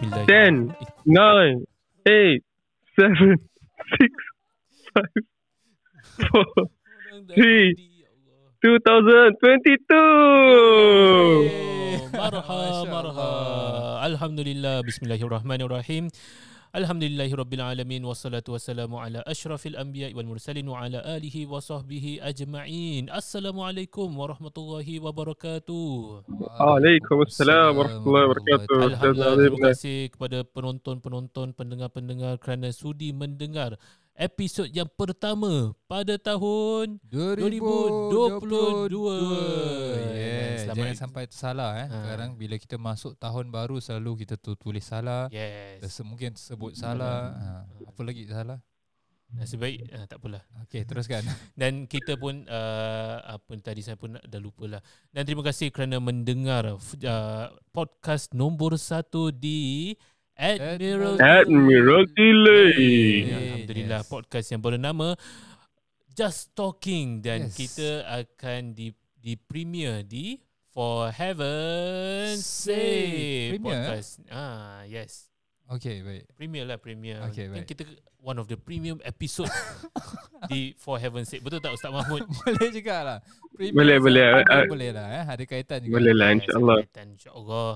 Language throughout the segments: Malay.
Bismillah. 10, 9, 8, 7, 6, 5, 4, Three. 2022. Oh, marha, marha. Alhamdulillah. Bismillahirrahmanirrahim. Alhamdulillahirabbil alamin wassalatu wassalamu ala asyrafil anbiya'i wal mursalin wa ala alihi wa sahbihi ajma'in. Assalamualaikum warahmatullahi wabarakatuh. Waalaikumsalam warahmatullahi wabarakatuh. Alhamdulillah terima kasih kepada penonton-penonton pendengar-pendengar kerana sudi mendengar episod yang pertama pada tahun 2022. 2022. Yes. Selamat Jangan sampai tersalah eh. Ha. Sekarang bila kita masuk tahun baru selalu kita tu tulis salah. Yes. Mungkin tersebut salah. Ha. Apa lagi salah? Nasib baik uh, tak apalah. Okey, teruskan. Dan kita pun uh, apa tadi saya pun dah lupa lah. Dan terima kasih kerana mendengar uh, podcast nombor satu di Admiral Admiralty Lane. Alhamdulillah Yes. podcast yang bernama Just Talking dan Yes. kita akan di di premiere di For Heaven's Sake Premiere, eh? podcast. Ah yes. Okey, baik. Premier lah premier. Okay, baik. kita one of the premium episode di For Heaven's Sake. Betul tak Ustaz Mahmud? boleh juga lah. Boleh, boleh. Ada Ah, boleh lah eh. Ada kaitan juga. Boleh lah insyaAllah. kaitan, InsyaAllah.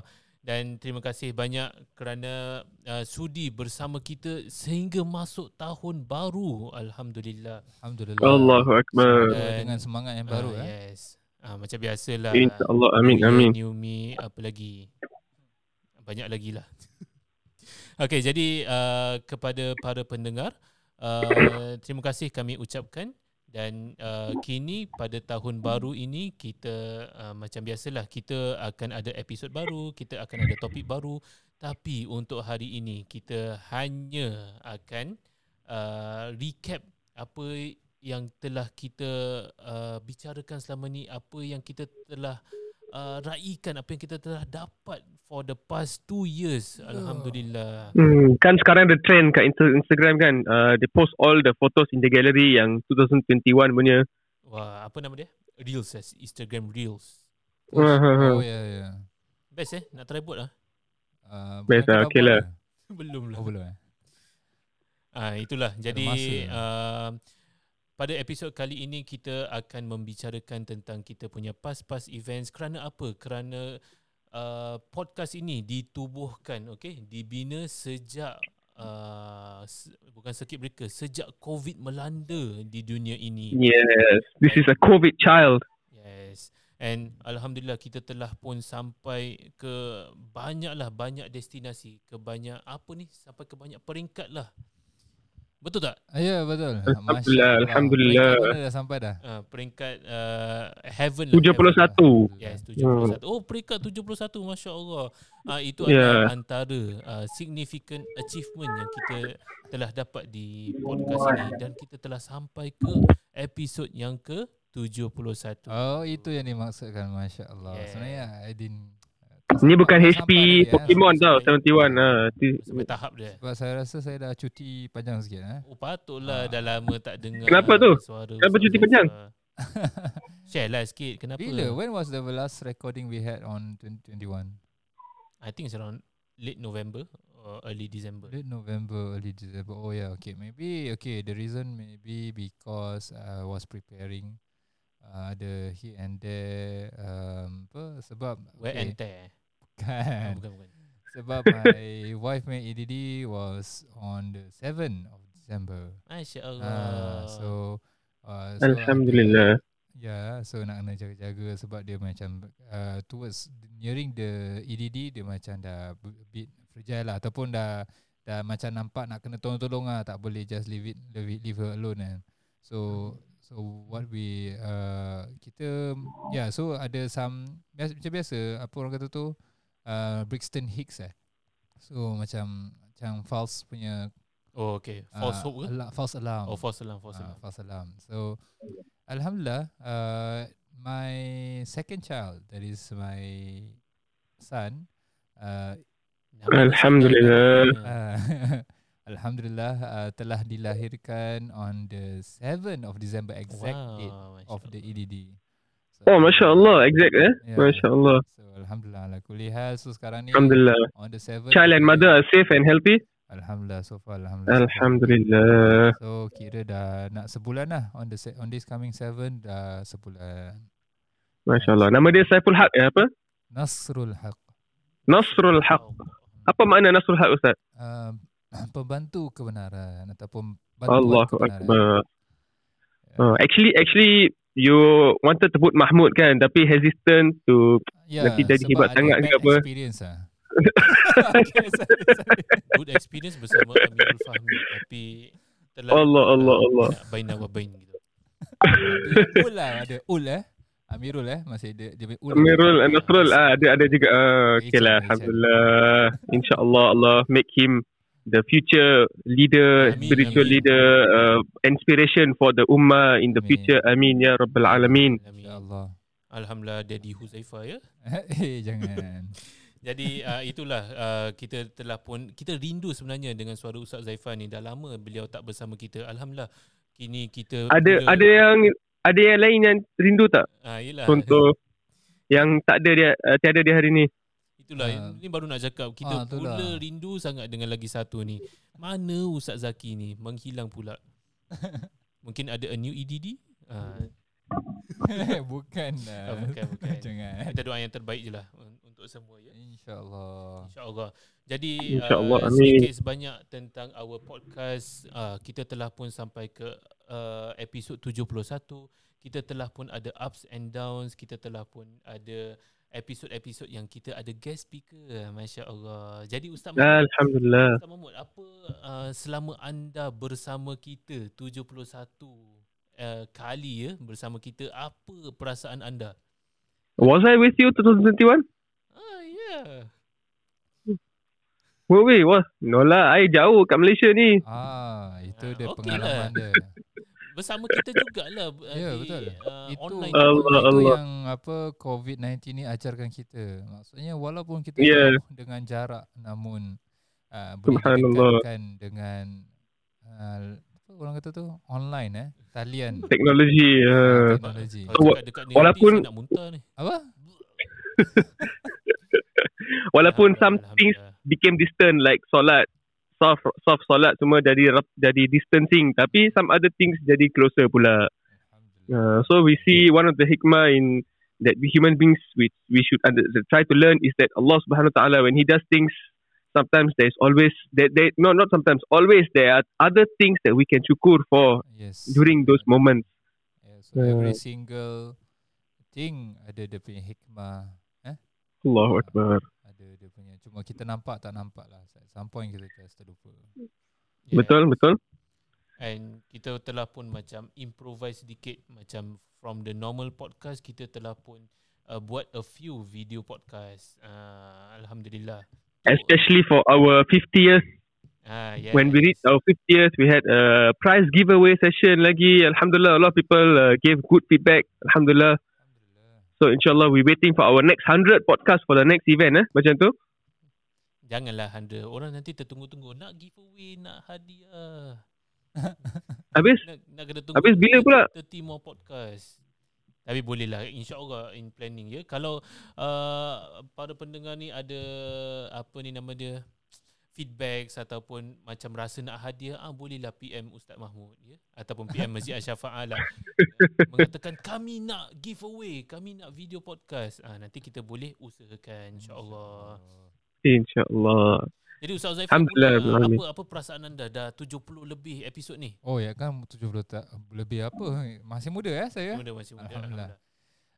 Dan terima kasih banyak kerana uh, sudi bersama kita sehingga masuk tahun baru. Alhamdulillah. Alhamdulillah. Allahu Akbar. Dengan semangat yang baru Ah, eh. Yes. Ah, macam biasalah. InsyaAllah. Amin, amin. New me, apa lagi? Banyak lagi lah. Okey, jadi uh, kepada para pendengar, uh, terima kasih kami ucapkan dan uh, kini pada tahun baru ini kita uh, macam biasalah kita akan ada episod baru, kita akan ada topik baru. Tapi untuk hari ini kita hanya akan uh, recap apa yang telah kita uh, bicarakan selama ni, apa yang kita telah uh, raikan, apa yang kita telah dapat for the past two years. Alhamdulillah. Hmm, kan sekarang ada trend kat Insta- Instagram kan. Uh, they post all the photos in the gallery yang 2021 punya. Wah, apa nama dia? Reels, eh? Instagram Reels. Oh, Ah, oh ya ya. Best eh, nak try buat lah. Uh, Best lah, okay lah. Belum lah. Oh belum eh. Ah itulah. Jadi uh, pada episod kali ini kita akan membicarakan tentang kita punya past-past events kerana apa? Kerana uh, podcast ini ditubuhkan, okey, dibina sejak uh, se- bukan circuit breaker, sejak COVID melanda di dunia ini. Yes. This is a COVID child. Yes. And alhamdulillah kita telah pun sampai ke banyaklah banyak destinasi, ke banyak apa ni? Sampai ke banyak peringkat lah. Betul tak? Ah, Ya betul. Alhamdulillah, Masya Allah. Alhamdulillah. Peringkat mana dah sampai dah? Uh, peringkat uh, heaven lah. 71. heaven. Hmm. Yes, 71. Oh, peringkat 71 masya-Allah. Uh, itu Ya. adalah antara uh, significant achievement yang kita telah dapat di podcast ini dan kita telah sampai ke episod yang ke 71. Oh itu yang dimaksudkan Masya Allah. Yeah. Sebenarnya I didn't Ni bukan HP eh. Pokemon tau, Sampai- 71. Ha. Sampai tahap dia. Sebab saya rasa saya dah cuti panjang sikit eh. Oh patutlah Ah. dah lama tak dengar Kenapa tu? suara Kenapa Ustaz cuti panjang? Share lah sikit kenapa Bila? When was the last recording we had on 2021? I think it's around late November or early December Late November, early December. Oh yeah, okay. Maybe okay. The reason maybe because I was preparing uh, ada here and there um, apa sebab wear okay, and tear oh, kan bukan bukan sebab my wife made EDD was on the 7th of December. Masya Ah, Allah so uh, so Alhamdulillah. Ya, so nak kena jaga-jaga sebab dia macam uh, towards nearing the EDD dia macam dah b- a bit fragile lah ataupun dah dah macam nampak nak kena tolong-tolong lah tak boleh just leave it leave, it, leave her alone kan. So so what we uh, kita ya yeah, so ada some biasa, macam biasa apa orang kata tu uh, Brixton Hicks eh. So macam macam false punya Oh okay False uh, hope ke? ala- false alarm. Oh false alarm False Ah, alarm false alarm. So alhamdulillah uh, my second child that is my son uh, Alhamdulillah. uh, alhamdulillah uh, telah dilahirkan on the 7th of December exact Wow, date of the. EDD. So, Oh, Masya Allah. Exact eh? Yeah. Masya Allah. So Alhamdulillah ala kulli hal. So sekarang ni Alhamdulillah. on the 7 Child and mother are safe and healthy. Alhamdulillah so far alhamdulillah. Alhamdulillah. So kira dah nak sebulan lah on the on this coming 7 dah sebulan. Masya Allah. Nama dia Saiful Haq ya apa? Nasrul Haq. Nasrul Haq. Apa makna Nasrul Haq Ustaz? Uh, pembantu kebenaran ataupun bantuan Allahu kebenaran. Akbar. Uh, actually, actually, you wanted to put Mahmud kan, tapi hesitant to Ya, Nanti jadi hebat ada sangat ke apa? experience lah. okay, sorry, sorry. Good experience bersama Amirul Fahmi tapi terlalu Allah, Allah, Allah. bain wa bain gitu. Ul lah ada Ul eh. Amirul eh masih dia dia punya Ul. Amirul and Nasrul ah ada ada juga. Uh, okay lah, Ijaz, ijaz. alhamdulillah. Insyaallah Allah make him the future leader, Amin, spiritual amin. leader, uh, inspiration for the ummah in the Amin. future. Amin ya rabbal alamin. Amin. InsyaAllah. Alhamdulillah Daddy Huzaifah ya. eh jangan. Jadi uh, itulah uh, kita telah pun kita rindu sebenarnya dengan suara Ustaz Zaifan ni dah lama beliau tak bersama kita. Alhamdulillah kini kita Ada mula- ada yang ada yang lain yang rindu tak? ah yalah. Contoh yang tak ada dia uh, tiada dia hari ni. Itulah Ah. ni baru nak cakap kita Ah, itulah. mula rindu sangat dengan lagi satu ni. Mana Ustaz Zaki ni menghilang pula. Mungkin ada a new EDD? Ah, bukan ah, lah. bukan bukan. Jangan. Kita doa yang terbaik je lah un- untuk semua ya. InsyaAllah. InsyaAllah. Jadi InsyaAllah, uh, sedikit sebanyak tentang our podcast. Uh, kita telah pun sampai ke uh, episod 71. Kita telah pun ada ups and downs. Kita telah pun ada episod-episod yang kita ada guest speaker. Masya Allah. Jadi Ustaz Mahmud, Alhamdulillah. Ustaz Mahmud apa uh, selama anda bersama kita 71 uh, kali ya bersama kita apa perasaan anda? Was I with you 2021? Ah ya. Yeah. Wait, wait, wah. No lah, I jauh kat Malaysia ni. Ah, itu Ah, dia okey pengalaman lah. dia. Bersama kita jugalah uh, Ya, di betul. Uh, itu online. itu, Allah, itu Allah. yang apa COVID-19 ni ajarkan kita. Maksudnya walaupun kita jauh dengan jarak namun uh, boleh didekatkan dengan uh, apa orang kata tu online eh talian Teknologi. Uh, teknologi. Dekat ni walaupun- nak muntah ni. Apa? walaupun some things became distant like solat, soft soft solat semua jadi jadi distancing tapi some other things jadi closer pula. Uh, so we see one of the hikmah in that we human beings we we should under, try to learn is that Allah Subhanahu Wa Taala when He does things, sometimes there's always that they no not sometimes always there are other things that we can syukur for Yes. during those moments. Yeah, so every Uh, single thing ada dia punya hikmah, Allahu Akbar. Cuma kita nampak tak nampak lah. At some point kita just terlupa. Yeah. Betul betul. And kita telah pun macam improvise sedikit macam from the normal podcast kita telah pun uh, buat a few video podcast. Uh, Alhamdulillah. Especially for our 50th Ah, yes. when we reached our 50th, we had a prize giveaway session lagi. Alhamdulillah, a lot of people uh, gave good feedback. Alhamdulillah. Alhamdulillah. So inshallah, we waiting for our next 100 podcast for the next event. Eh? Macam tu. Janganlah anda orang nanti tertunggu-tunggu nak giveaway, nak hadiah. Habis? Nak, nak kena tunggu Habis bila pula? 30 more podcast. Tapi boleh lah InsyaAllah in planning ya Kalau uh, Para pendengar ni ada Apa ni nama dia Feedback Ataupun Macam rasa nak hadiah ah, Bolehlah PM Ustaz Mahmud ya Ataupun PM Masjid Asyafa'ah lah Mengatakan Kami nak giveaway Kami nak video podcast ah, Nanti kita boleh usahakan InsyaAllah InsyaAllah. Jadi Ustaz Zaifah Alhamdulillah, Alhamdulillah. Apa apa perasaan anda? Dah 70 lebih episod ni? Oh ya kan? 70 tak lebih apa? Masih muda eh saya. Muda masih muda Alhamdulillah. Alhamdulillah.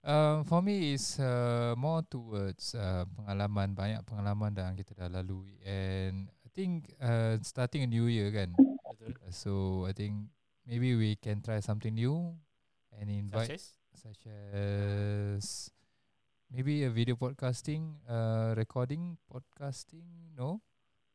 Um, for me is uh, more towards uh, pengalaman banyak pengalaman yang kita dah lalui. And I think uh, starting a new year kan. Betul. So I think maybe we can try something new and invite Success? such as maybe a video podcasting, uh, recording podcasting, no?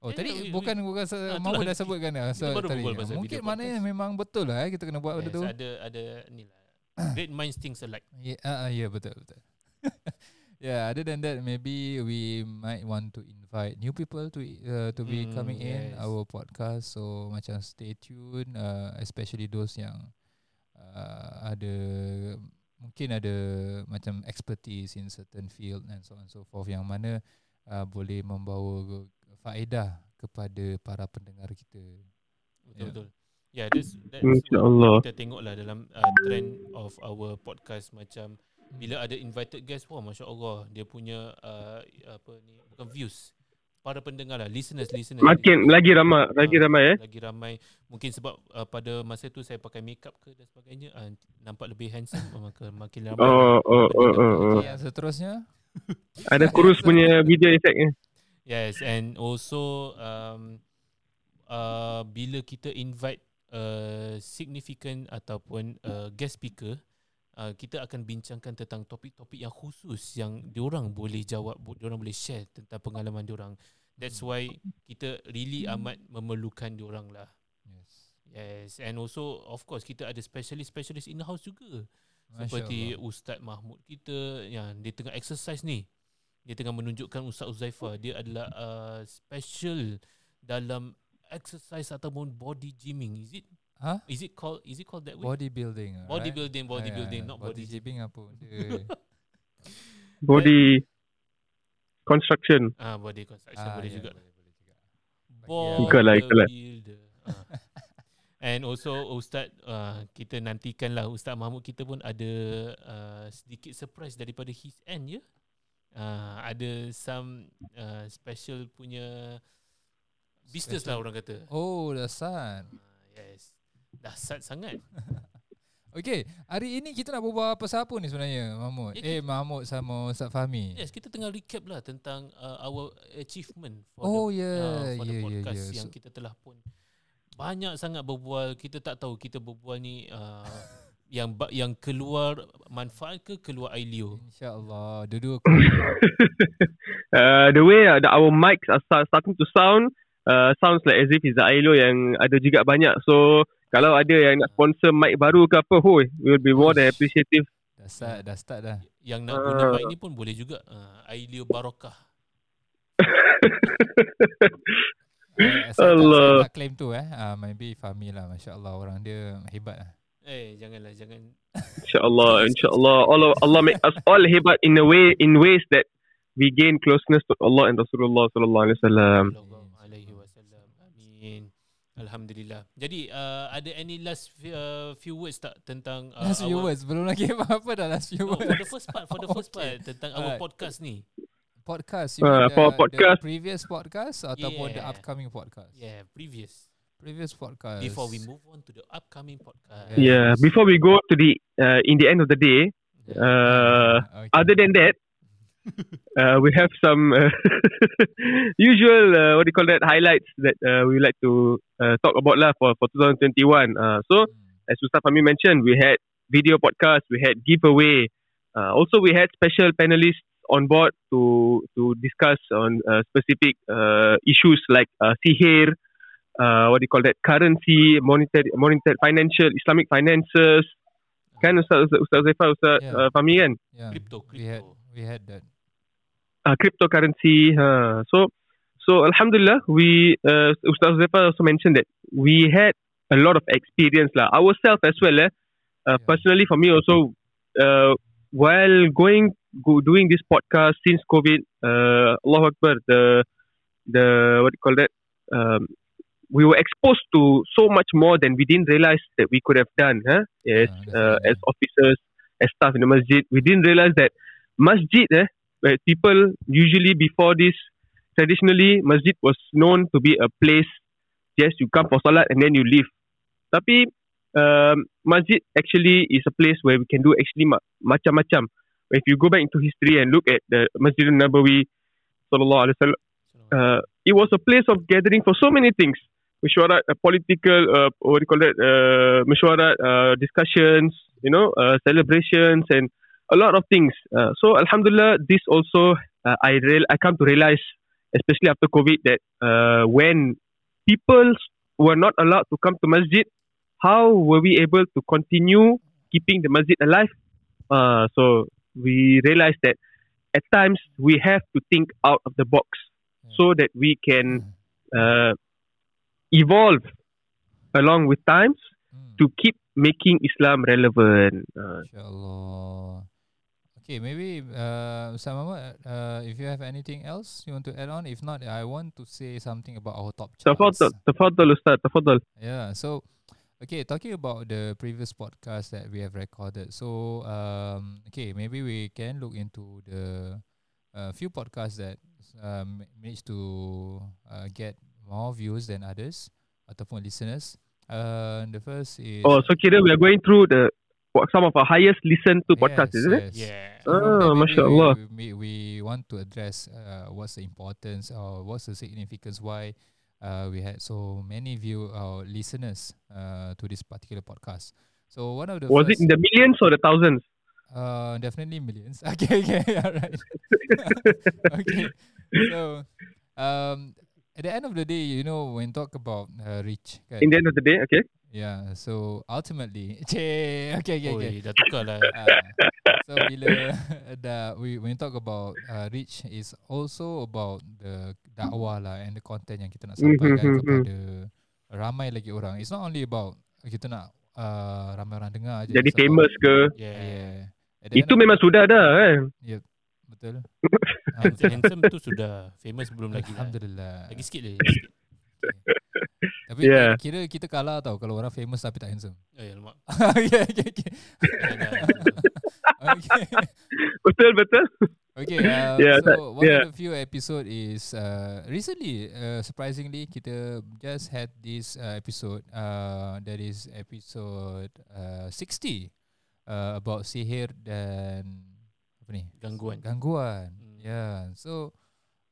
Oh Eh, tadi we- we- bukan bukan se- Ah, Mahmud itulah, dah sebutkan dah. So tadi mungkin maknanya podcast. memang betul lah eh, kita kena buat benda yes, tu. Ada ada ni lah Great minds think alike Yeah, uh, yeah, betul betul. yeah, other than that, maybe we might want to invite new people to uh, to be Mm, coming in yes. our podcast. So macam stay tuned, uh, especially those yang uh, ada mungkin ada macam expertise in certain field and so on and so forth yang mana uh, boleh membawa faedah kepada para pendengar kita. Betul Ya. betul. Yeah, that's that's InsyaAllah. what kita tengoklah dalam uh, trend of our podcast macam bila ada invited guest wah masya-Allah dia punya uh, apa ni bukan views para pendengar lah listeners listeners Makin lagi ramai, lagi Ah, ramai eh. lagi ramai mungkin sebab uh, pada masa tu saya pakai makeup ke dan sebagainya uh, nampak lebih handsome maka makin ramai Oh, oh, oh, oh, oh. Okay, yang seterusnya Ada kurus punya video effect ni. Yes, and also um, uh, bila kita invite uh, significant ataupun uh, guest speaker, uh, kita akan bincangkan tentang topik-topik yang khusus yang diorang boleh jawab, diorang boleh share tentang pengalaman diorang. That's why kita really amat memerlukan diorang lah. yes. Yes, and also of course kita ada specialist-specialist in the house juga. Masya Seperti Allah. Ustaz Mahmud kita yang dia tengah exercise ni. Dia tengah menunjukkan Ustaz Uzaifa dia adalah uh, special dalam exercise ataupun body gymming. Is it Ha? is it called is it called that way? Bodybuilding. right? bodybuilding, bodybuilding, Ah, not body. body apa benda. Body construction. Ah, body construction Ah, boleh ya, juga. Boleh, boleh juga. Ikut lah, ikut lah. Bodybuilder. Ah. And also Ustaz uh, kita nantikanlah Ustaz Mahmud kita pun ada uh, sedikit surprise daripada his end ya. Uh, ada some uh, special punya business lah Special. orang kata. Oh, dasar. Uh, yes. Dahsyat sangat. Okay, hari ini kita nak berbual apa siapa ni sebenarnya, Mahmud? Ya, Eh, Mahmud sama Ustaz Fahmi. Yes, kita tengah recap lah tentang uh, our achievement for Oh, the, ya, uh, for the ya, ya, podcast ya. yang So- kita telah pun banyak sangat berbual. Kita tak tahu kita berbual ni uh, yang yang keluar manfaat ke keluar Ailio. InsyaAllah. Dua-dua Uh, the way uh, the, our mics are start, starting to sound, uh, sounds like as if it's the yang ada juga banyak. So, kalau ada yang nak sponsor mic baru ke apa, hoi, we will be more than appreciative. dah start, dah start dah. Yang nak guna Ah. mic ni pun boleh juga. Uh, Ailio Barokah. Uh, saya, tak, Allah. tak claim tu eh. Uh, maybe Fahmi lah. Masya Allah orang dia hebat lah. Eh, janganlah, jangan. InsyaAllah, insyaAllah. Allah, Allah make us all hebat in a way, in ways that we gain closeness to Allah and Rasulullah sallallahu alaihi wasallam. Sallallahu alaihi wasallam. Amin. Alhamdulillah. Jadi uh, ada any last few, uh, few words tak tentang uh, last few our- words. Belum lagi apa-apa dah last few No, words. for the first part, for the first Okay. part tentang our Alright. podcast ni. Podcast. You Uh, for the, podcast. The previous podcast ataupun the Yeah. upcoming podcast? Yeah, previous. Previous podcast. Before we move on to the upcoming podcast. Yeah, before we go to the, uh, in the end of the day, uh, Okay. other than that, uh, we have some uh, usual uh, what do you call that highlights that uh, we like to uh, talk about lah for for 2021. Uh, so as Ustaz Fahmi mentioned, we had video podcast, we had giveaway. Uh, also, we had special panelists on board to to discuss on uh, specific uh, issues like uh, sihir, uh, what do you call that, currency, monetary, monetary, financial, Islamic finances. Kan Ustaz Ustaz Ustaz Zaifah, Ustaz Yeah. uh, Fahmi kan? Yeah. Crypto, We had we had that. Uh, cryptocurrency. Uh, so, so Alhamdulillah, we uh, Ustaz Zafar also mentioned that we had a lot of experience lah ourselves as well. Eh? Uh, Yeah. Personally, for me also, uh, while going go, doing this podcast since COVID, uh, Allah Akbar, the the what do you call that? Um, we were exposed to so much more than we didn't realize that we could have done. Huh? Yeah, uh, as officers, as staff in the masjid, we didn't realize that masjid, eh, where people usually before this, traditionally masjid was known to be a place. Yes, you come for salat and then you leave. Tapi um, masjid actually is a place where we can do actually ma- macam-macam. If you go back into history and look at the Masjid Nabawi, sallallahu alaihi wasallam, uh, it was a place of gathering for so many things. Mishwarat, uh, political, uh, what do you call that? Uh, uh, discussions, you know, uh, celebrations, and a lot of things. Uh, so, Alhamdulillah, this also uh, I real I come to realize, especially after COVID, that uh, when people were not allowed to come to masjid, how were we able to continue keeping the masjid alive? Uh, so we realized that at times we have to think out of the box so that we can uh, evolve along with times Hmm. to keep making Islam relevant. Uh, InsyaAllah. Okay, maybe uh, Muhammad, uh, if you have anything else you want to add on. If not, I want to say something about our top charts. tafadhal, tafadhal Ustaz, tafadhal. Yeah, so okay, talking about the previous podcast that we have recorded. So um, okay, maybe we can look into the uh, few podcasts that um, managed to uh, get more views than others ataupun listeners. Uh, the first is Oh, so kira we are going through the some of our highest listened to podcasts, Yes, isn't it? Yeah. So Ah, then maybe Masya we- Allah. We, we want to address uh, what's the importance or what's the significance why uh, we had so many view or listeners uh, to this particular podcast. So one of the Was it in the millions or the thousands? uh, definitely millions. Okay, okay, all right. okay, so um, at the end of the day, you know, when talk about uh, reach, kan? In the end of the day, okay. Yeah. So ultimately, okay, okay, okay. Oi, dah tukar lah. Ah, so bila the we when talk about uh, reach is also about the dakwah lah and the content yang kita nak Mhm, sampaikan mhm, kepada ramai lagi orang. It's not only about kita nak uh, ramai orang dengar je. Jadi about- famous ke? Yeah. Yeah. Itu of- memang sudah dah kan. betul. Handsome, handsome tu sudah. Famous belum lagi lah. Alhamdulillah. Lagi sikit lagi sikit. Tapi Yeah. kira kita kalah tau kalau orang famous tapi tak handsome. Eh, alamak. okay, okay, okay. okay. Betul betul. Okay, uh, Yeah, so that- one yeah. of the few episode is uh, recently, uh, surprisingly, kita just had this uh, episode. Uh, that is episode uh, 60 uh, about sihir dan apa ni? Gangguan. Gangguan. Hmm. Yeah. So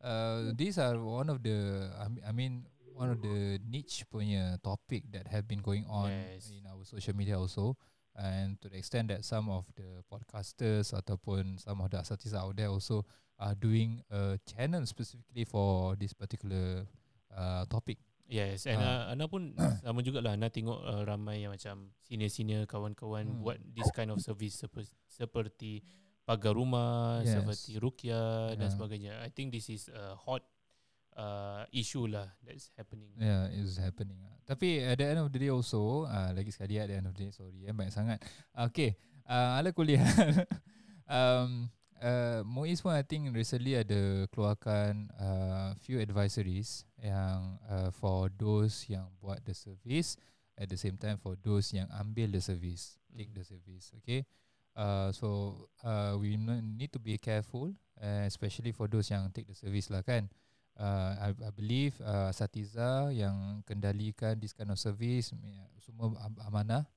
uh, these are one of the I mean, I mean one of the niche punya topic that have been going on Yes. in our social media also and to the extent that some of the podcasters ataupun some of the asatizah out there also are doing a channel specifically for this particular uh, topic. Yes, and Ah. uh, Ana pun sama jugalah Ana tengok uh, ramai yang macam senior-senior kawan-kawan Hmm. buat this kind of service seperti, seperti pagar rumah, Yes. seperti dan Yeah. sebagainya. I think this is a hot uh, issue lah that's happening. Yeah, it's happening. Tapi at the end of the day also, uh, lagi sekali at the end of the day, sorry eh, banyak sangat. Okay, uh, ala kuliah. um, uh, Muiz pun I think recently ada keluarkan uh, few advisories yang uh, for those yang buat the service at the same time for those yang ambil the service, take the service. Okay. Uh, so uh, we need to be careful, uh, especially for those yang take the service lah kan uh, I, I believe uh, Satiza yang kendalikan this kind of service semua am- amanah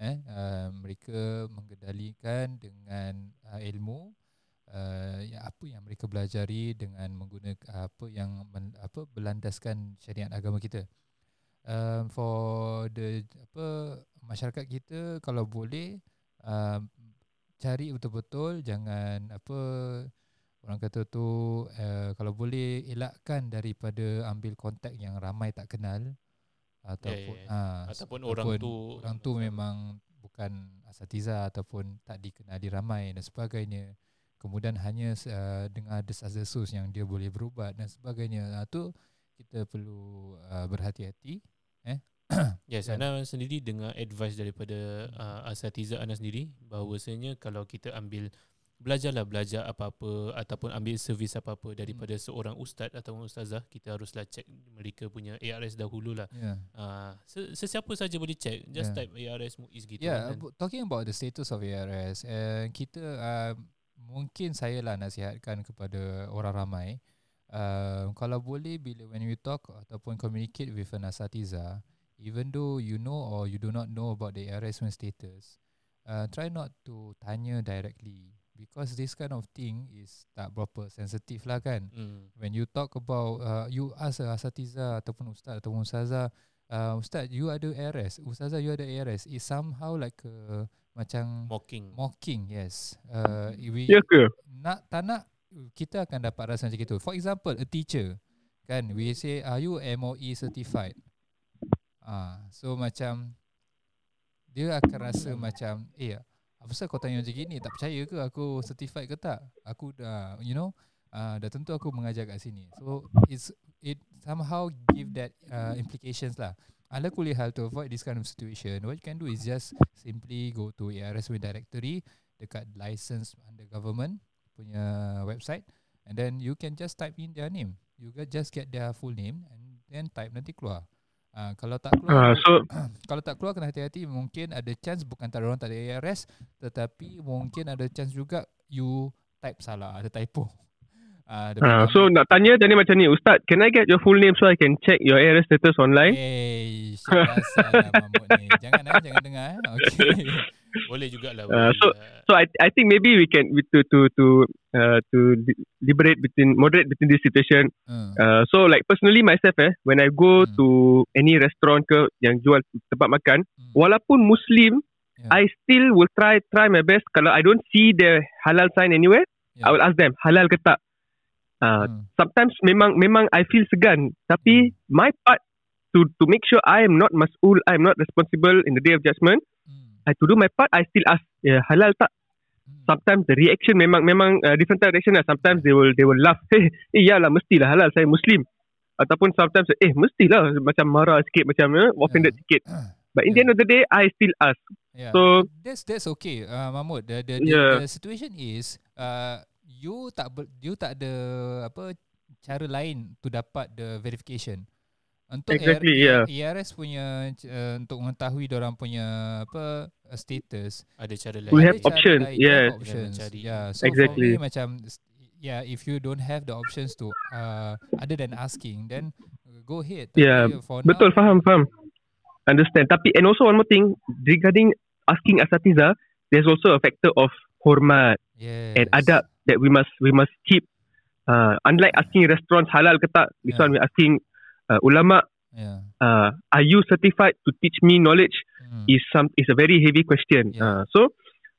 eh uh, mereka mengendalikan dengan uh, ilmu uh, ya, apa yang mereka belajari dengan menggunakan apa yang men, apa berlandaskan syariat agama kita. Um, for the apa masyarakat kita kalau boleh um, cari betul-betul jangan apa orang kata tu uh, kalau boleh elakkan daripada ambil kontak yang ramai tak kenal ataupun ya, ya. ah, Ataupun orang tu orang tu memang bukan asatiza ataupun tak dikenali ramai dan sebagainya. Kemudian hanya uh, dengar desas-desus yang dia boleh berubat dan sebagainya. Uh, tu kita perlu uh, berhati-hati Yes, Kan? Ana sendiri dengar advice daripada uh, asatiza Ana sendiri? Bahawasanya kalau kita ambil belajarlah belajar apa-apa ataupun ambil servis apa-apa daripada Hmm. seorang ustaz ataupun ustazah kita haruslah check mereka punya ARS dahululah. yeah Uh, sesiapa saja boleh check just Yeah. type ARS Muiz gitu Yeah, kan. abo- talking about the status of ARS, uh, kita uh, mungkin saya lah nasihatkan kepada orang ramai, uh, kalau boleh bila when you talk ataupun communicate with an asatiza, even though you know or you do not know about the ARS status, uh, try not to tanya directly because this kind of thing is tak berapa sensitif lah kan. Hmm. when you talk about uh, you ask a asatiza ataupun ustaz ataupun ustazah uh, ustaz you ada ARS ustazah you ada ARS is somehow like a macam Mocking. mocking yes. Uh, we Ya ke? nak tak nak kita akan dapat rasa macam itu for example a teacher kan? We say are you MOE certified? Ah so macam dia akan rasa macam eh apa pasal kau tanya macam gini tak percaya ke aku certified ke tak aku dah you know uh, dah tentu aku mengajar kat sini so it's it somehow give that uh, implications lah ala kulli hal to avoid this kind of situation, what you can do is just simply go to ARS directory dekat license under government punya website and then you can just type in their name. You just get their full name and then type nanti keluar. Uh, kalau tak keluar Uh, so kalau tak keluar kena hati-hati mungkin ada chance bukan tak orang tak ada ARS tetapi mungkin ada chance juga you type salah ada typo. Ah uh, so nak tanya tadi macam ni Ustaz can I get your full name so I can check your ARS status online Eh, syak asal lah Mahmud ni. Jangan eh, jangan dengar eh. Okay. Boleh jugalah. Uh, so-. So I I think maybe we can to to to uh, to li- liberate between moderate between this situation. Hmm. Uh, so like personally myself eh when I go Hmm. to any restaurant ke yang jual tempat makan Hmm. walaupun Muslim Yeah. I still will try try my best kalau I don't see the halal sign anywhere Yeah. I will ask them halal ke tak. Uh, Hmm. sometimes memang memang I feel segan tapi my part to to make sure I am not mas'ul I am not responsible in the day of judgment Hmm. I to do my part I still ask yeah, halal tak Hmm. sometimes the reaction memang memang uh, different type reaction lah. Sometimes they will they will laugh. Hey, eh iyalah mestilah halal saya muslim. Ataupun sometimes eh mestilah macam marah sikit macam eh, offended Yeah. sikit. But in the end of the day I still ask. Yeah. So that's that's okay, uh, Mahmud. The the, the, Yeah. the situation is uh, you tak ber, you tak ada apa cara lain to dapat the verification. Untuk Exactly, AR, yeah. ARS punya uh, untuk mengetahui orang punya apa uh, status. ada cara lain. We ada have cara options, lain, yes. have options. Yeah. So Exactly. for me macam yeah, if you don't have the options to uh, other than asking, then go ahead. Yeah, Tapi for betul now, faham faham. Understand. Tapi and also one more thing regarding asking asatiza there's also a factor of hormat Yes. and adab that we must we must keep. Uh, unlike asking restaurants halal ke tak, this Yeah. one we asking uh, ulama Yeah. uh, are you certified to teach me knowledge Mm. is some is a very heavy question. Yeah. Uh, so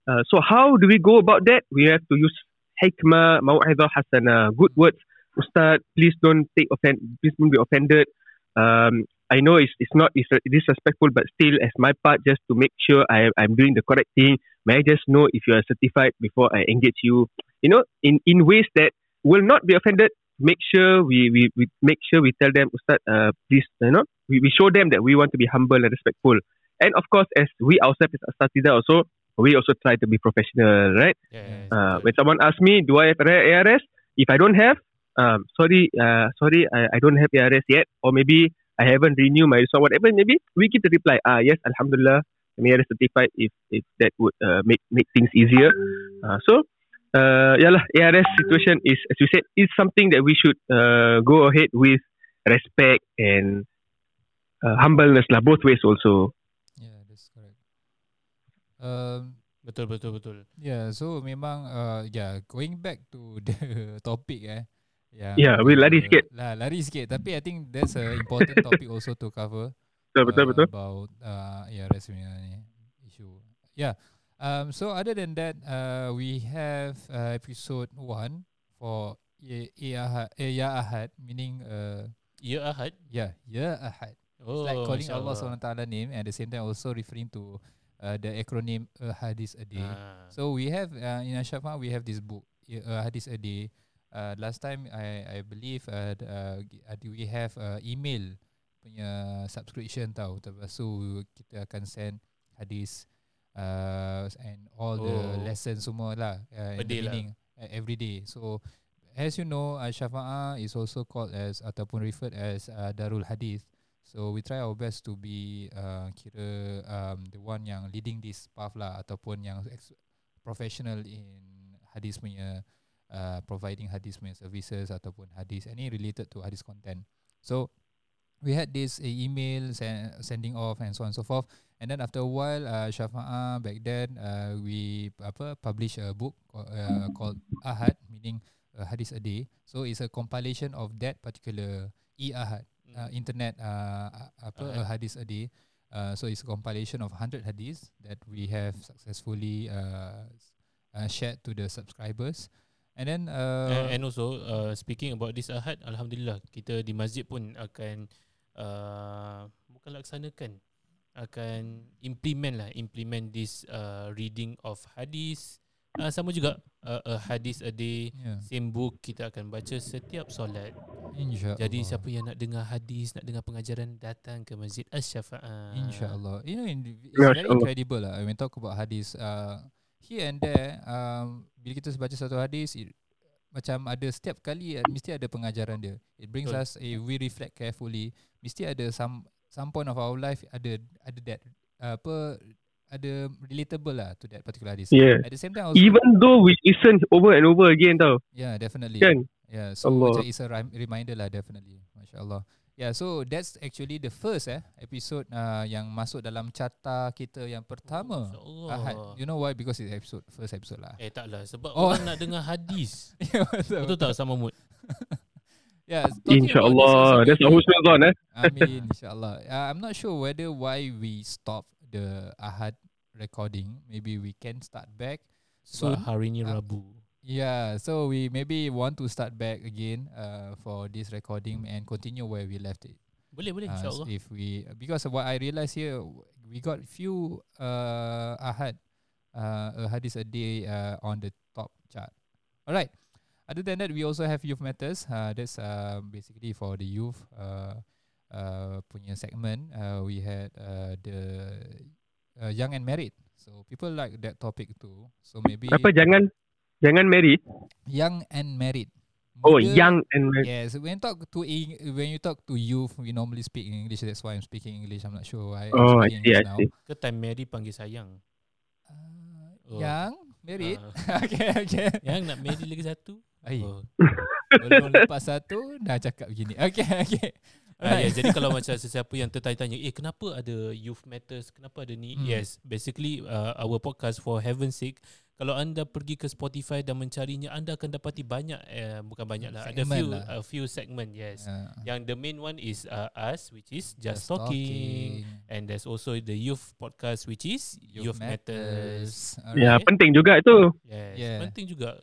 uh, so how do we go about that? We have to use hikmah, mau'izah hasanah, good words. Ustaz, please don't take offend. Please don't be offended. Um, I know it's it's not it's disrespectful, but still, as my part, just to make sure I I'm doing the correct thing. May I just know if you are certified before I engage you? You know, in in ways that will not be offended. Make sure we we, we make sure we tell them, Ustaz, uh, please, you know, we, we show them that we want to be humble and respectful. And of course, as we ourselves as Asatida also, we also try to be professional, right? Yes, Uh, when someone asks me, do I have ARS? If I don't have, um, sorry, uh, sorry, I, I don't have ARS yet, or maybe I haven't renewed my so whatever. Maybe we give the reply. Ah, yes, Alhamdulillah, I'm ARS certified. If if that would uh, make make things easier. Uh, so. Uh, yalah, ARS situation is, as you said, is something that we should uh, go ahead with respect and uh, humbleness lah, both ways also. Yeah, that's correct. Um, Betul betul betul. yeah, so memang uh, yeah, going back to the topic eh. Yeah, Yeah, we lari sikit. Lah, lari sikit. Tapi I think that's a important topic also to cover. Betul, betul, uh, betul. About uh, ARS punya ni issue. Yeah. Um, so other than that, uh, we have uh, episode one for Ya Ahad, eh, Ya Ahad meaning uh, Ya Ahad. yeah, Ya Ahad. Oh, It's like calling Masya Allah SWT name and at the same time also referring to uh, the acronym a hadith a day. Ah. So we have uh, in Ashafa we have this book a hadith a day. Uh, last time I I believe uh, uh, we have uh, email punya subscription tau. Lepas tu kita akan send hadis uh, and all the Oh. lessons semua lah uh, in the day lah. uh, every day. So as you know, Al-Shafa'a is also called as ataupun referred as uh, Darul Hadith. So we try our best to be uh, kira um, the one yang leading this path lah ataupun yang ex- professional in hadis punya uh, providing hadis punya services ataupun hadis any related to hadis content. So we had this uh, email sen- sending off and so on and so forth. And then after a while, uh, Shafa'a back then uh, we apa publish a book ca- uh, called Ahad, meaning uh, hadis a day. So it's a compilation of that particular e Ahad uh, internet uh, a- apa a hadis a day. Uh, so it's a compilation of 100 hadis that we have successfully uh, uh, shared to the subscribers. And then uh, and, and also uh, speaking about this Ahad, alhamdulillah kita di masjid pun akan uh, bukan laksanakan akan implement lah implement this uh, reading of hadis uh, sama juga uh, a hadis a day Yeah. same book kita akan baca setiap solat. InsyaAllah. Jadi siapa yang nak dengar hadis, nak dengar pengajaran datang ke Masjid Asy-Syafa'ah. InsyaAllah. You know, in- it's Masya very incredible lah. When we talk about hadis, uh, here and there, um, bila kita baca satu hadis, it, macam ada setiap kali uh, mesti ada pengajaran dia. It brings Betul. us, eh, we reflect carefully. Mesti ada some some point of our life ada ada that uh, apa ada relatable lah to that particular hadis. Yeah. At the same time also, Even though we listen over and over again tau. yeah, definitely. Kan? Yeah, so Allah. macam it's a rem- reminder lah definitely. Masya Allah. Yeah, so that's actually the first eh episode uh, yang masuk dalam carta kita yang pertama. InsyaAllah. Ahad. You know why? Because it's episode first episode lah. Eh taklah sebab Oh. orang nak dengar hadis. yeah, betul. Betul tak sama mood? Yeah, InsyaAllah. That's a maybe- husnuzon eh. Amin, insyaAllah. Uh, I'm not sure whether why we stop the Ahad recording. Maybe we can start back. Sebab hari ni Ah. Rabu. Yeah, so we maybe want to start back again uh, for this recording and continue where we left it. Boleh boleh Uh, insyaAllah. if we because what I realize here, we got few uh, ahad, uh, a hadith a day uh, on the top chart. All right. Other than that, we also have youth matters. Uh, that's uh, basically for the youth. Uh, uh, punya segment. Uh, we had uh, the uh, young and married. So people like that topic too. So maybe Apa jangan jangan married. young and married. Oh, Muda- young and married. Yes, when talk to Eng- when you talk to youth, we normally speak in English. That's why I'm speaking English. I'm not sure why. I'm Oh, I see, I now. see. Ke time Mary panggil sayang. Uh, Oh. Young, married. Ah. okay, okay. yang nak marry lagi satu. Ay, Oh. belum lepas satu dah cakap begini. Okay, okay. Ah, yeah, jadi kalau macam sesiapa yang tertanya-tanya, eh kenapa ada youth matters, kenapa ada ni? Hmm. Yes, basically uh, our podcast for heaven's sake, kalau anda pergi ke Spotify dan mencarinya, anda akan dapati banyak, uh, bukan banyak lah, ada few lah. a few segment, yes. Uh, Yang the main one is uh, us, which is just, just talking. And there's also the youth podcast, which is youth, matters. Alright. Ya, Okay. penting juga itu. Yes, Yeah. penting juga.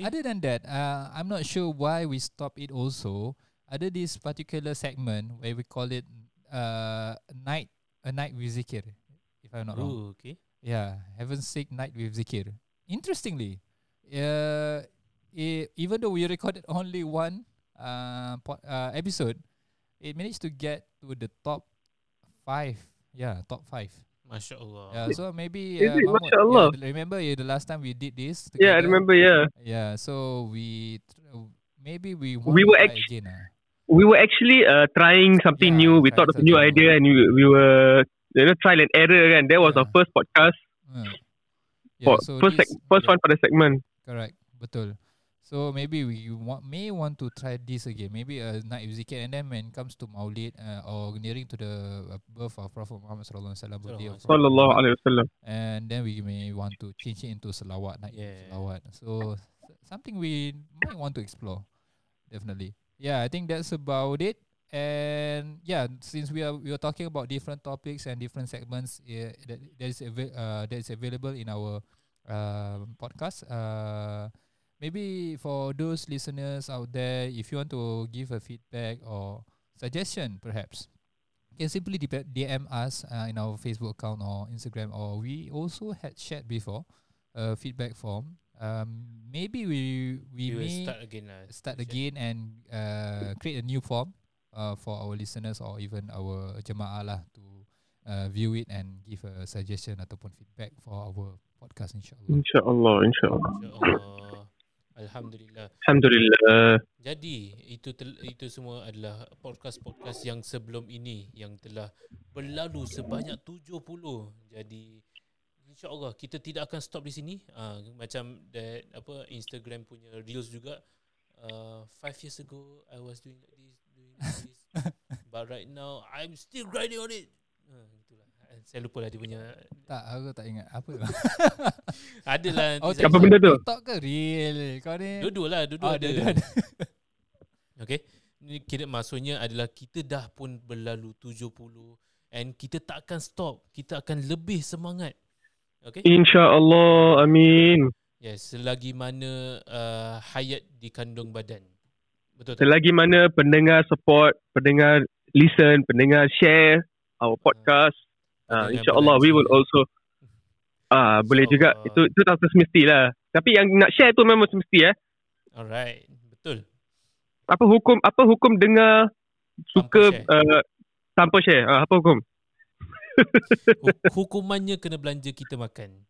Okay. Other than that, uh, I'm not sure why we stop it also. Other this particular segment where we call it uh, night a night with zikir, if I'm not wrong. Ooh, okay. Yeah, Heaven's Sake Night with Zikir. Interestingly, uh, i even though we recorded only one uh, po- uh, episode, it managed to get to the top five. Yeah, top five. Masya Allah. Yeah, so maybe Is uh, it? Mahmud, Masya Allah. yeah, remember yeah, the last time we did this? Yeah, I together? remember. Yeah, Yeah, so we maybe we We were try actu- again. ah. we were actually uh, trying something Yeah, new. We thought of a new something idea, and we, we were you know trial and error. And that was our Yeah. first podcast. Uh, For, so first this- seg- first yeah. one for the segment. Correct. Betul. So maybe we want, may want to try this again. Maybe a night with zikir and then when it comes to Maulid uh, or nearing to the uh, birth of Prophet Muhammad sallallahu alaihi wasallam birthday of Prophet Sallallahu alaihi wasallam. and then we may want to change it into salawat night Yeah. salawat. So something we might want to explore. Definitely. Yeah, I think that's about it. And yeah, since we are we are talking about different topics and different segments, yeah, that that is avai- uh, that is available in our uh, podcast. Uh, maybe for those listeners out there, if you want to give a feedback or suggestion, perhaps you can simply DM us uh, in our Facebook account or Instagram, or we also had shared before a feedback form. Um, maybe we we, We may start again lah. start again and uh, create a new form uh, for our listeners or even our jemaah lah to uh, view it and give a suggestion ataupun feedback for our podcast insyaAllah. Insyaallah, insyaallah. InsyaAllah. Alhamdulillah. Alhamdulillah. Jadi itu tel- itu semua adalah podcast-podcast yang sebelum ini yang telah berlalu sebanyak 70. Jadi insya-Allah kita tidak akan stop di sini. Uh, macam that apa Instagram punya reels juga. Uh, five years ago I was doing like this, doing like this. But right now I'm still grinding on it. Uh. Saya lupa lah dia punya Tak, aku tak ingat apa. Adalah oh, Apa benda tu? TikTok ke real? Kau ni? Dua-dua lah, dua-dua Oh, ada. dua-dua ada. Okay. Ini kira maksudnya adalah kita dah pun berlalu 70 and kita tak akan stop. Kita akan lebih semangat. Okay. Insyaallah. Amin. Yes, selagi mana uh, hayat di kandung badan. Betul tak? Selagi mana pendengar support, pendengar listen, pendengar share our podcast, uh, insyaallah we will also ah boleh juga itu itu tak semestilah Tapi yang nak share tu memang semesti eh. Alright, betul. Apa hukum apa hukum dengar suka share. uh, tanpa share? Uh, apa hukum? Hu- Hukumannya kena belanja kita makan.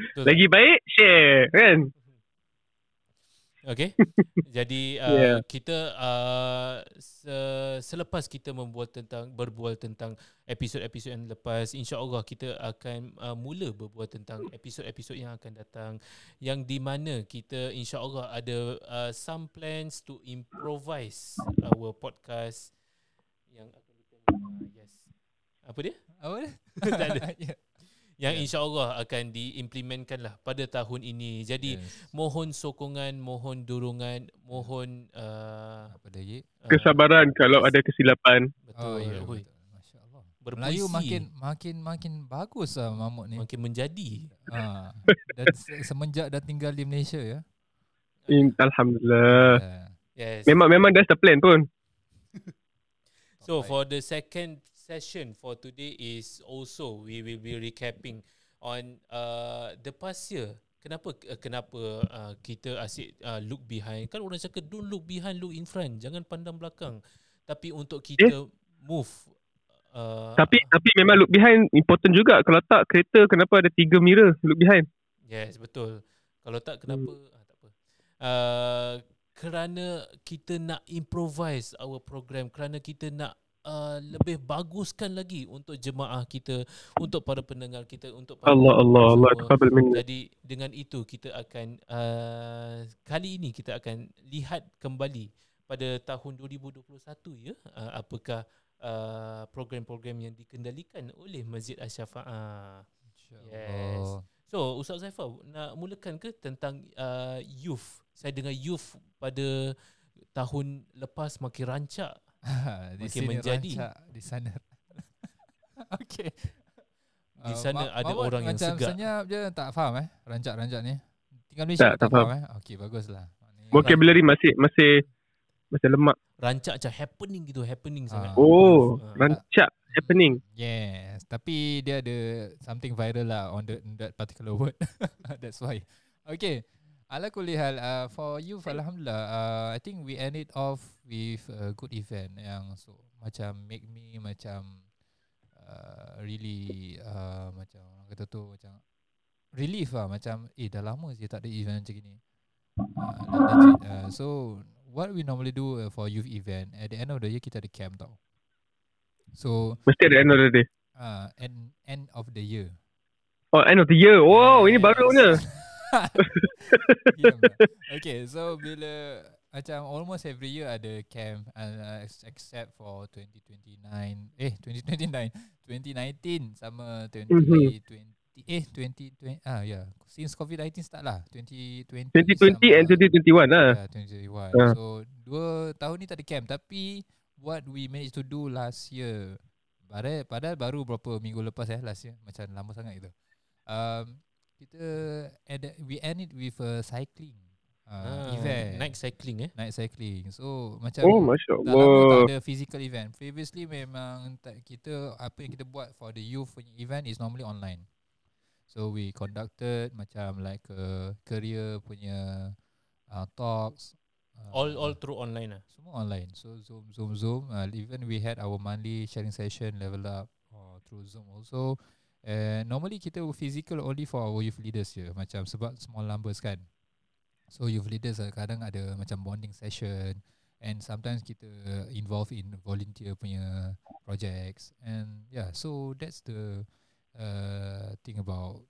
Betul tak? Lagi baik share kan? Okay. Jadi uh, Yeah. kita uh, se- selepas kita membuat tentang berbual tentang episod-episod yang lepas, insya-Allah kita akan uh, mula berbual tentang episod-episod yang akan datang yang di mana kita insya-Allah ada uh, some plans to improvise our podcast yang akan kita uh, yes. Apa dia? Apa dia? Tak ada. Ya. Yang Yeah. insya-Allah akan diimplementkan lah pada tahun ini. Jadi Yes. mohon sokongan, mohon dorongan, mohon uh, apa lagi? uh, Kesabaran kalau ada kesilapan. Betul. ya, Hui. betul. Masya-Allah. Melayu makin makin makin bagus lah Mamut ni. makin menjadi. Ha. Dan se- semenjak dah tinggal di Malaysia ya. In, Alhamdulillah. Uh, Yes. Memang memang that's the plan pun. So for the second session for today is also we will be recapping on uh, the past year. Kenapa uh, kenapa uh, kita asyik uh, look behind? Kan orang cakap don't look behind, look in front. Jangan pandang belakang. Tapi untuk kita move uh, Tapi tapi memang look behind important juga. Kalau tak kereta kenapa ada tiga mirror look behind? Yes, betul. Kalau tak kenapa ah, tak apa. Uh, kerana kita nak improvise our program, kerana kita nak uh, lebih baguskan lagi untuk jemaah kita, untuk para pendengar kita, untuk para Allah Allah Allah semua. taqabbal minna. Jadi dengan itu kita akan uh, kali ini kita akan lihat kembali pada tahun 2021 ya uh, apakah uh, program-program yang dikendalikan oleh Masjid Asy-Syafaah. InsyaAllah. So Ustaz Zaifah nak mulakan ke tentang uh, youth? Saya dengar youth pada tahun lepas makin rancak. di Makin sini menjadi. rancak di sana. Okey. Di sana Ma- ada orang yang macam segar. senyap je tak faham eh rancak-rancak ni. Tinggal Malaysia Tak, tak, tak faham, faham. eh. Okey baguslah. Vocabulary masih masih masih lemak. Rancak macam happening gitu, happening sangat. Ah. Oh, Ah. rancak happening. Yes, tapi dia ada something viral lah on the on that particular word. That's why. Okay. Ala kulli hal uh, for you alhamdulillah uh, I think we end it off with a good event yang so macam make me macam uh, really uh, macam orang kata tu macam relief lah macam eh dah lama sih tak ada event macam ni. Uh. Uh, so what we normally do uh, for youth event at the end of the year kita ada camp tau. So Mesti ada end of the day. uh, end end of the year. Oh, end of the year. Wow, ini Yes. barunya. Lah. okay, so bila macam almost every year ada camp uh, ex- except for 2029 eh 2029 2019 sama 2020 eh 2020 ah ya yeah. since covid-19 start lah 2020 2020 and 2021 lah. Yeah, 2021. Ah. So dua tahun ni tak ada camp tapi what we managed to do last year padahal, padahal baru berapa minggu lepas eh last year macam lama sangat gitu. Um, kita add, we end it with a cycling uh, Ah, event. Night cycling eh. night cycling. So macam Oh, Masya dah lama tak ada physical event. Previously memang tak, kita apa yang kita buat for the youth punya event is normally online. So we conducted macam like a career punya uh, talks. Uh, All all through online lah. semua online. So Zoom, Zoom, Zoom. Uh, even we had our monthly sharing session level up uh, through Zoom also. And normally kita physical only for our youth leaders je. Macam sebab small numbers kan. So youth leaders kadang ada macam bonding session. And sometimes kita involve in volunteer punya projects. And yeah, so that's the uh, thing about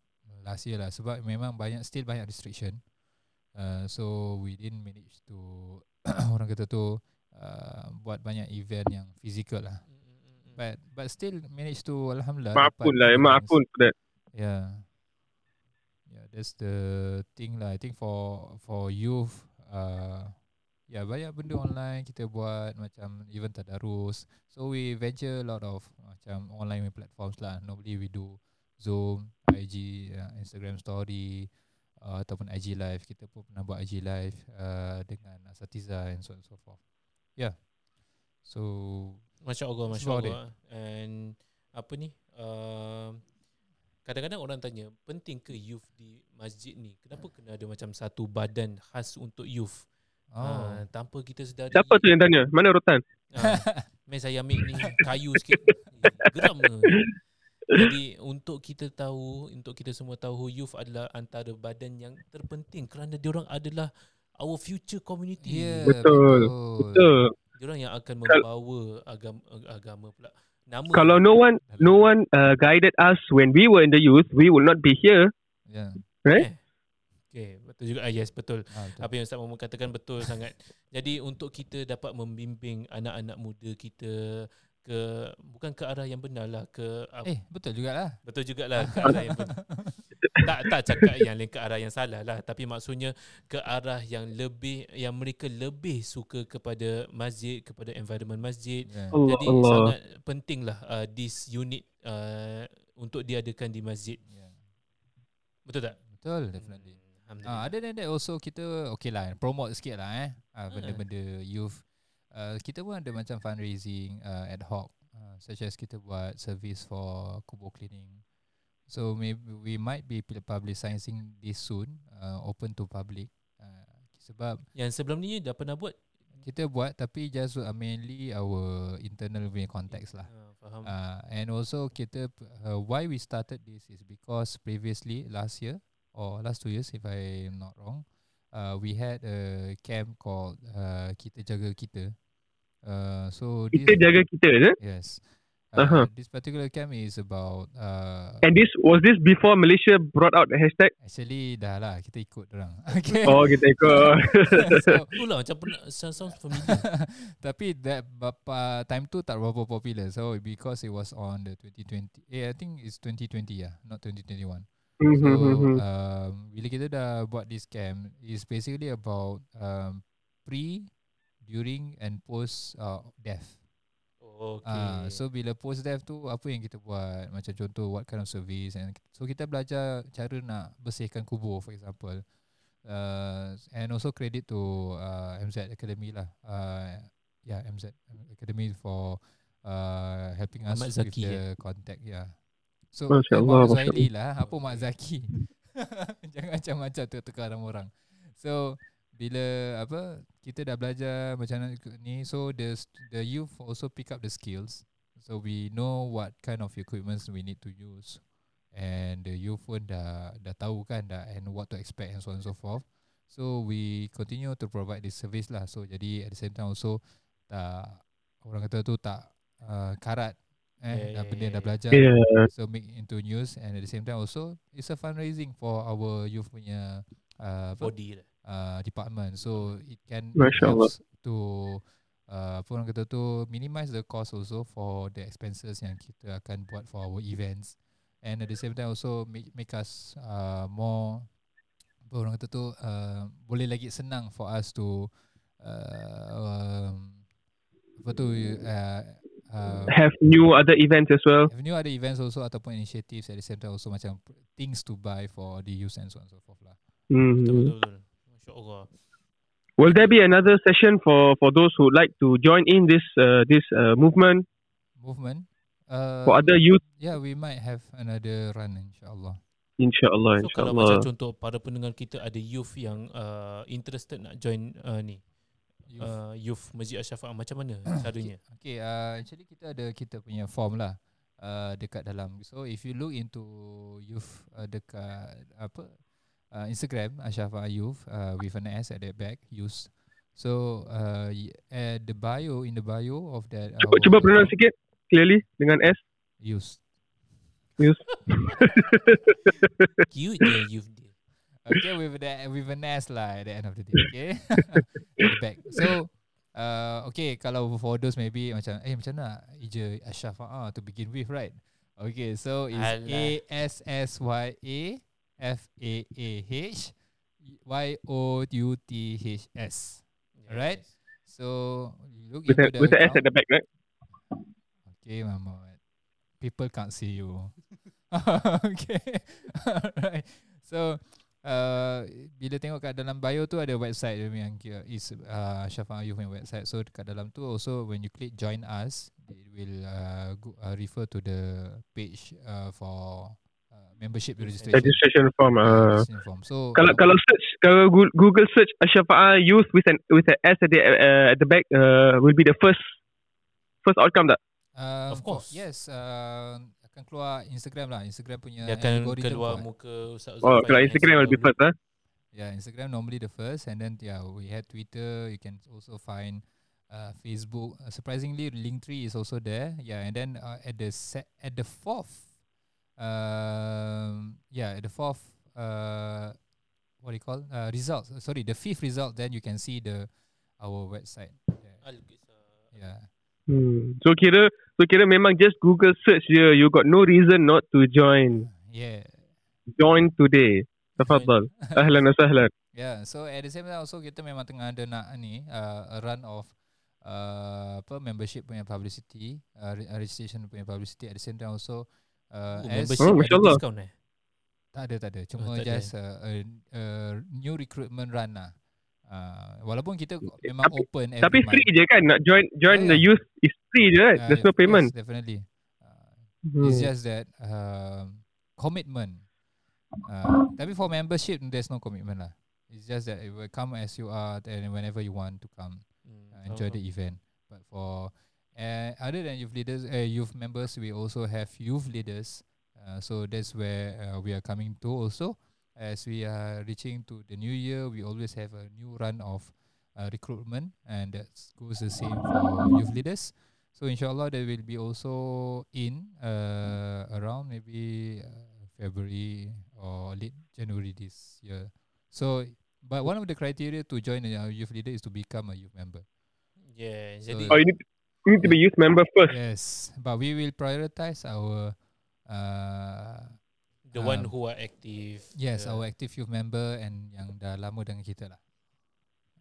last year lah. Sebab memang banyak still banyak restriction. Uh, so we didn't manage to orang kata tu uh, buat banyak event yang physical lah. But but still manage to alhamdulillah. Maafun dapat lah. Maafun for that. Yeah. Yeah, that's the thing lah. I think for for youth uh yeah, banyak benda online kita buat macam even tadarus. So we venture a lot of macam online platforms lah. Normally we do Zoom, IG, uh, Instagram story uh, ataupun IG live. Kita pun pernah buat IG live uh, dengan asatiza and so on and so forth. Yeah. So Masya Allah, Masya Allah. And apa ni? Uh, kadang-kadang orang tanya, penting ke youth di masjid ni kenapa kena ada macam satu badan khas untuk youth Oh. uh, tanpa kita sedari Siapa tu yang tanya? Mana rotan? uh, Meh saya ambil ni kayu sikit Eh, geram ke jadi untuk kita tahu untuk kita semua tahu youth adalah antara badan yang terpenting kerana diorang adalah our future community Ya, Betul. betul. Betul. Diorang yang akan membawa agama agama pula nama Kalau no one no one uh, guided us when we were in the youth, we will not be here. Ya. Right? Okay, betul juga. Ah, yes, betul. Ah, betul. Apa yang Ustaz Muhammad katakan betul sangat. Jadi untuk kita dapat membimbing anak-anak muda kita ke bukan ke arah yang benar lah ke eh. Eh, betul jugalah. betul jugalah ke arah yang benar. tak tak cakap yang ke arah yang salah lah tapi maksudnya ke arah yang lebih yang mereka lebih suka kepada masjid kepada environment masjid Ya. Allah jadi Allah. sangat pentinglah uh, this unit uh, untuk diadakan di masjid Ya. betul tak Betul, definitely. Hmm, Ah, other than that also kita okay lah promote sikit lah eh ah, benda-benda youth. Uh, kita pun ada macam fundraising uh, ad hoc uh, such as kita buat service for kubur cleaning. So maybe we might be publicizing this soon uh, open to public. Uh, sebab yang sebelum ni dah pernah buat kita buat tapi just uh, mainly our internal punya context lah. uh, faham Uh, and also kita uh, why we started this is because previously last year or last two years if I'm not wrong, uh, we had a camp called uh, kita jaga kita. Uh, so Kita this, jaga kita, yes. Uh, Aha. This particular camp is about uh, And this was this before Malaysia brought out the hashtag. actually dah lah kita ikut orang. Okay. Oh, kita ikut. so, itulah macam pernah sound sounds familiar Tapi that bapa time tu tak berapa popular. So because it was on the 2020. Eh I think it's 2020 ya, not 2021. So Mhm. um, bila kita dah buat this camp, is basically about um, pre, during and post uh, death. Okay Ah, so bila post death tu apa yang kita buat? Macam contoh what kind of service and so kita belajar cara nak bersihkan kubur for example. Uh, and also credit to uh, MZ Academy lah. Uh, yeah, MZ Academy for uh, helping us Ahmad with Zaki, the contact. Yeah. So Masya eh, Allah, Zuhaili lah. Apa Mak Zaki? Jangan macam-macam tu tukar orang. So bila apa kita dah belajar macam mana ni so the st- the youth also pick up the skills. So we know what kind of equipments we need to use. And the youth pun dah dah tahu kan dah and what to expect and so on and so forth. So we continue to provide this service lah. So jadi at the same time also tak orang kata tu tak uh, karat eh Yeah, dah benda yeah, dah belajar. Yeah. so make into news. And at the same time also it's a fundraising for our youth punya uh, body lah uh, department. So it can helps to uh, apa orang kata tu minimize the cost also for the expenses yang kita akan buat for our events. And at the same time also make, make us uh, more apa orang kata tu uh, boleh lagi senang for us to uh, um, apa tu uh, uh, Have new other events as well. have new other events also ataupun initiatives at the same time also macam things to buy for the youth and so on and so forth lah. Betul Mhm. betul betul masya-Allah Will there be another session for for those who like to join in this uh, this uh, movement movement uh, for other youth? Yeah, we might have another run insyaallah. Insyaallah, so kalau macam insyaallah. contoh para pendengar kita ada youth yang uh, interested nak join uh, ni Youth. uh, youth Masjid Asy-Syafaah macam mana caranya Okay, uh, actually kita ada kita punya form lah uh, dekat dalam. So if you look into youth uh, dekat apa uh, Instagram Ashafa Youth uh, with an S at the back youth. So uh, at the bio in the bio of that Cuba our cuba pronounce sikit clearly dengan S. youth. Youth. cute youth dia Okay, with that with an S lah at the end of the day. Okay, the back. So, uh, okay, kalau for those maybe macam, eh macam mana Ija Ashafa'a to begin with, right? Okay, so it's. A S S Y A F A A H Y O U T H S. Alright. So you look With into the, the with the S at the back, right? Okay, Muhammad. People can't see you. okay. Alright. So, uh, bila tengok kat dalam bio tu ada website dia yang kira is uh, Syafa Youth punya website. So kat dalam tu also when you click join us, it will uh, go, uh, refer to the page uh, for membership registration. Registration form. Uh, registration form. So kalau kalau search kalau Gu- Google search Asyafa'a youth with an with an S at the uh, at the back uh, will be the first first outcome tak? uh, Of course. Yes, uh, akan keluar Instagram lah. Instagram punya Dia akan algorithm keluar buat. muka Ustaz Oh, Zulfan kalau Instagram will be sebelum. first, huh? Yeah, Instagram normally the first, and then yeah, we had Twitter. You can also find uh, Facebook. Uh, surprisingly, Linktree is also there. Yeah, and then uh, at the set at the fourth, um, yeah, the fourth, uh, what do you call uh, results? Uh, Sorry, the fifth result. Then you can see the our website. Yeah. Hmm. So kira so kira memang just Google search je. You got no reason not to join. yeah. Join today. Tafadhal. Ahlan wa sahlan. Yeah, so at the same time also kita memang tengah ada nak ni uh, a run of uh, apa membership punya publicity, uh, uh, registration punya publicity at the same time also uh, Oh, as membership Oh, ada Masya Allah. discount eh? tak ada tak ada cuma tak ada. just uh, a, a new recruitment run lah. Uh, walaupun kita memang Tapi- open every Tapi month. free je kan? Nak join join Yeah, the yeah. youth is free je right? Uh, There's no payment. Yes, definitely. Uh, Hmm. It's just that um, commitment. Uh, tapi for membership there's no commitment lah. It's just that it will come as you are and whenever you want to come. Hmm, uh, enjoy the faham. event. But for uh, other than youth leaders, uh, youth members, we also have youth leaders. Uh, so that's where uh, we are coming to also. As we are reaching to the new year, we always have a new run of uh, recruitment, and that goes the same for youth leaders. So inshallah, they will be also in uh, around maybe uh, February or late January this year. So, but one of the criteria to join a youth leader is to become a youth member. Yeah, So- jadi Oh, you need, you need to be youth member first. Yes, but we will prioritize our uh, the one um, who are active. yes the- our active youth member and yang dah lama dengan kita lah.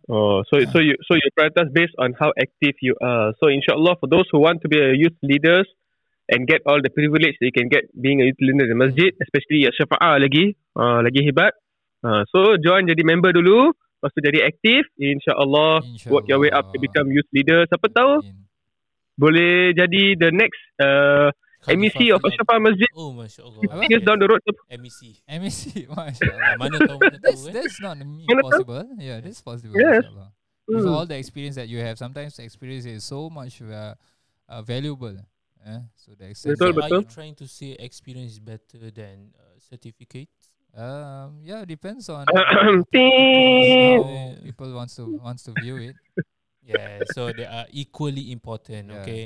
Oh, so so you so you prioritize based on how active you are. So inshallah, for those who want to be a youth leaders and get all the privilege that you can get being a youth leader in the masjid, especially at Syafa'ah lagi, uh, lagi hebat. Uh, so join jadi member dulu, lepas tu jadi aktif, insyaAllah work your way up to become youth leader. Siapa tahu Amin. Boleh jadi the next uh, MEC of. Syafa'ah Masjid. Oh, masya Allah. Years down the road. MEC. MEC, masya Ah, Allah. mana tahu mana tahu That's eh. that's not impossible. Yeah, that's possible. Yes. With Hmm. all the experience that you have, sometimes the experience is so much uh, uh, valuable. Eh? So the Betul, extent are you betul. trying to say experience is better than uh, certificates? Um, yeah, depends on how people wants to wants to view it. Yeah, so they are equally important. Yeah. Okay.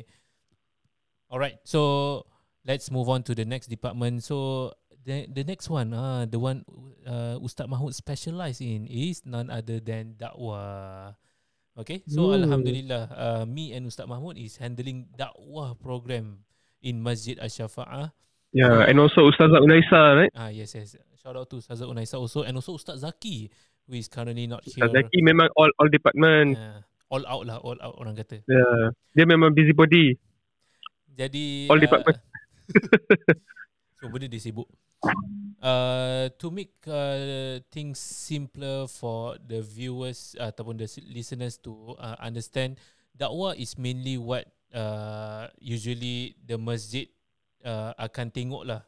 All right. So let's move on to the next department. So the the next one, uh, the one uh, Ustaz Mahmud specialize in is none other than dakwah. Okay. So Hmm. alhamdulillah, uh, me and Ustaz Mahmud is handling dakwah program in Masjid Asy-Syafa'ah. Yeah, and also Ustazah Unaisa, right? Ah yes yes. Shout out to Ustazah Unaisa also and also Ustaz Zaki who is currently not here. Ustaz Zaki memang all all department. Ah, all out lah, all out orang kata. Yeah. Dia memang busybody. Jadi All department. so benda dia sibuk. Uh, to make uh, things simpler for the viewers uh, ataupun the listeners to uh, understand, dakwah is mainly what uh, usually the masjid uh, akan tengok lah.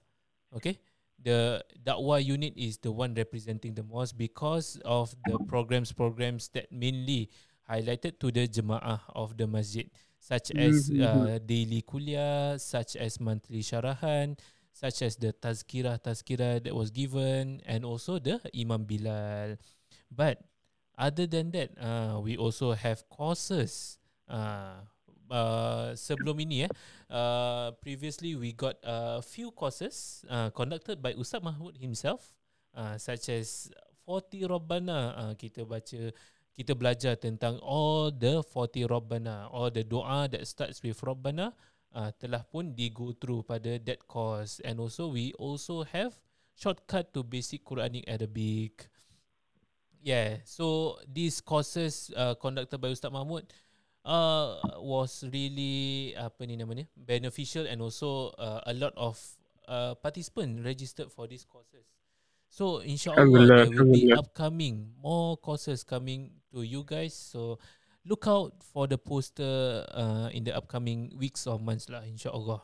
Okay? The dakwah unit is the one representing the mosque because of the programs-programs that mainly highlighted to the jemaah of the masjid such as Mhm. uh, daily kuliah, such as monthly syarahan, such as the tazkirah tazkirah that was given and also the Imam Bilal. But other than that, uh, we also have courses. Uh, uh, sebelum ini eh, uh, previously we got a few courses uh, conducted by Ustaz Mahmud himself, uh, such as 40 Rabbana. Uh, kita baca kita belajar tentang all the 40 Rabbana, all the doa that starts with Rabbana uh, telah pun di go through pada that course and also we also have shortcut to basic Quranic Arabic. Yeah, so these courses uh, conducted by Ustaz Mahmud uh, was really apa ni namanya beneficial and also uh, a lot of uh, participant registered for these courses. So insyaallah there will be Alhamdulillah. upcoming more courses coming to you guys. So look out for the poster uh, in the upcoming weeks or months lah insyaallah.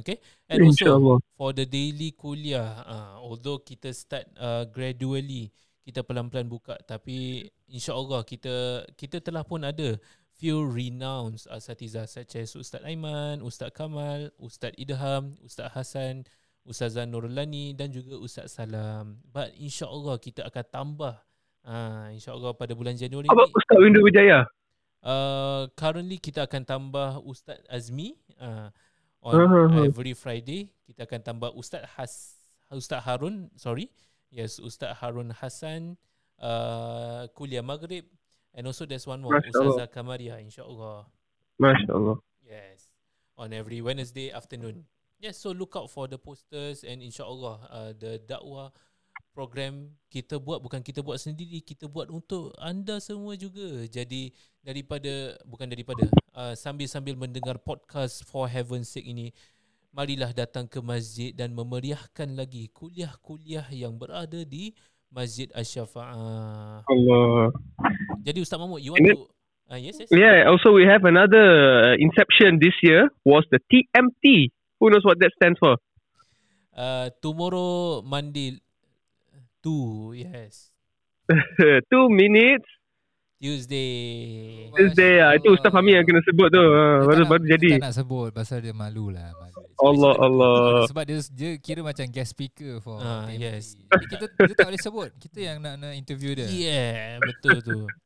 Okay. And also InsyaAllah. for the daily kuliah, uh, although kita start uh, gradually, kita pelan-pelan buka tapi insya-Allah kita kita telah pun ada few renowned asatiza such as Ustaz Aiman, Ustaz Kamal, Ustaz Idham, Ustaz Hasan, Ustazah Nurulani dan juga Ustaz Salam. But insya-Allah kita akan tambah uh, insya-Allah pada bulan Januari Apa Ustaz Windu Wijaya? uh, currently kita akan tambah Ustaz Azmi uh, on Uh-huh. every Friday kita akan tambah Ustaz Has Ustaz Harun sorry yes Ustaz Harun Hassan uh, kuliah maghrib and also there's one more Masya Allah. Ustazah Kamaria insyaallah Masya Allah. yes on every Wednesday afternoon yes so look out for the posters and insyaallah uh, the dakwah program kita buat bukan kita buat sendiri kita buat untuk anda semua juga jadi daripada bukan daripada uh, sambil-sambil mendengar podcast for heaven's sake ini marilah datang ke masjid dan memeriahkan lagi kuliah-kuliah yang berada di Masjid Asy-Syafa'ah. Allah. Jadi Ustaz Mahmud you want to uh, yes yes Yeah, also we have another uh, inception this year was the TMT. Who knows what that stands for? uh, tomorrow Monday two yes Two minutes. Tuesday Tuesday ah. Itu Ustaz Fahmi yang kena sebut tu. Uh, baru baru jadi. Tak nak sebut pasal dia malu lah. Malu. Allah Allah. Sebab dia, dia kira macam guest speaker for Ah, TMT. yes. Kita, kita tak boleh sebut. Kita yang nak, nak interview dia. yeah betul tu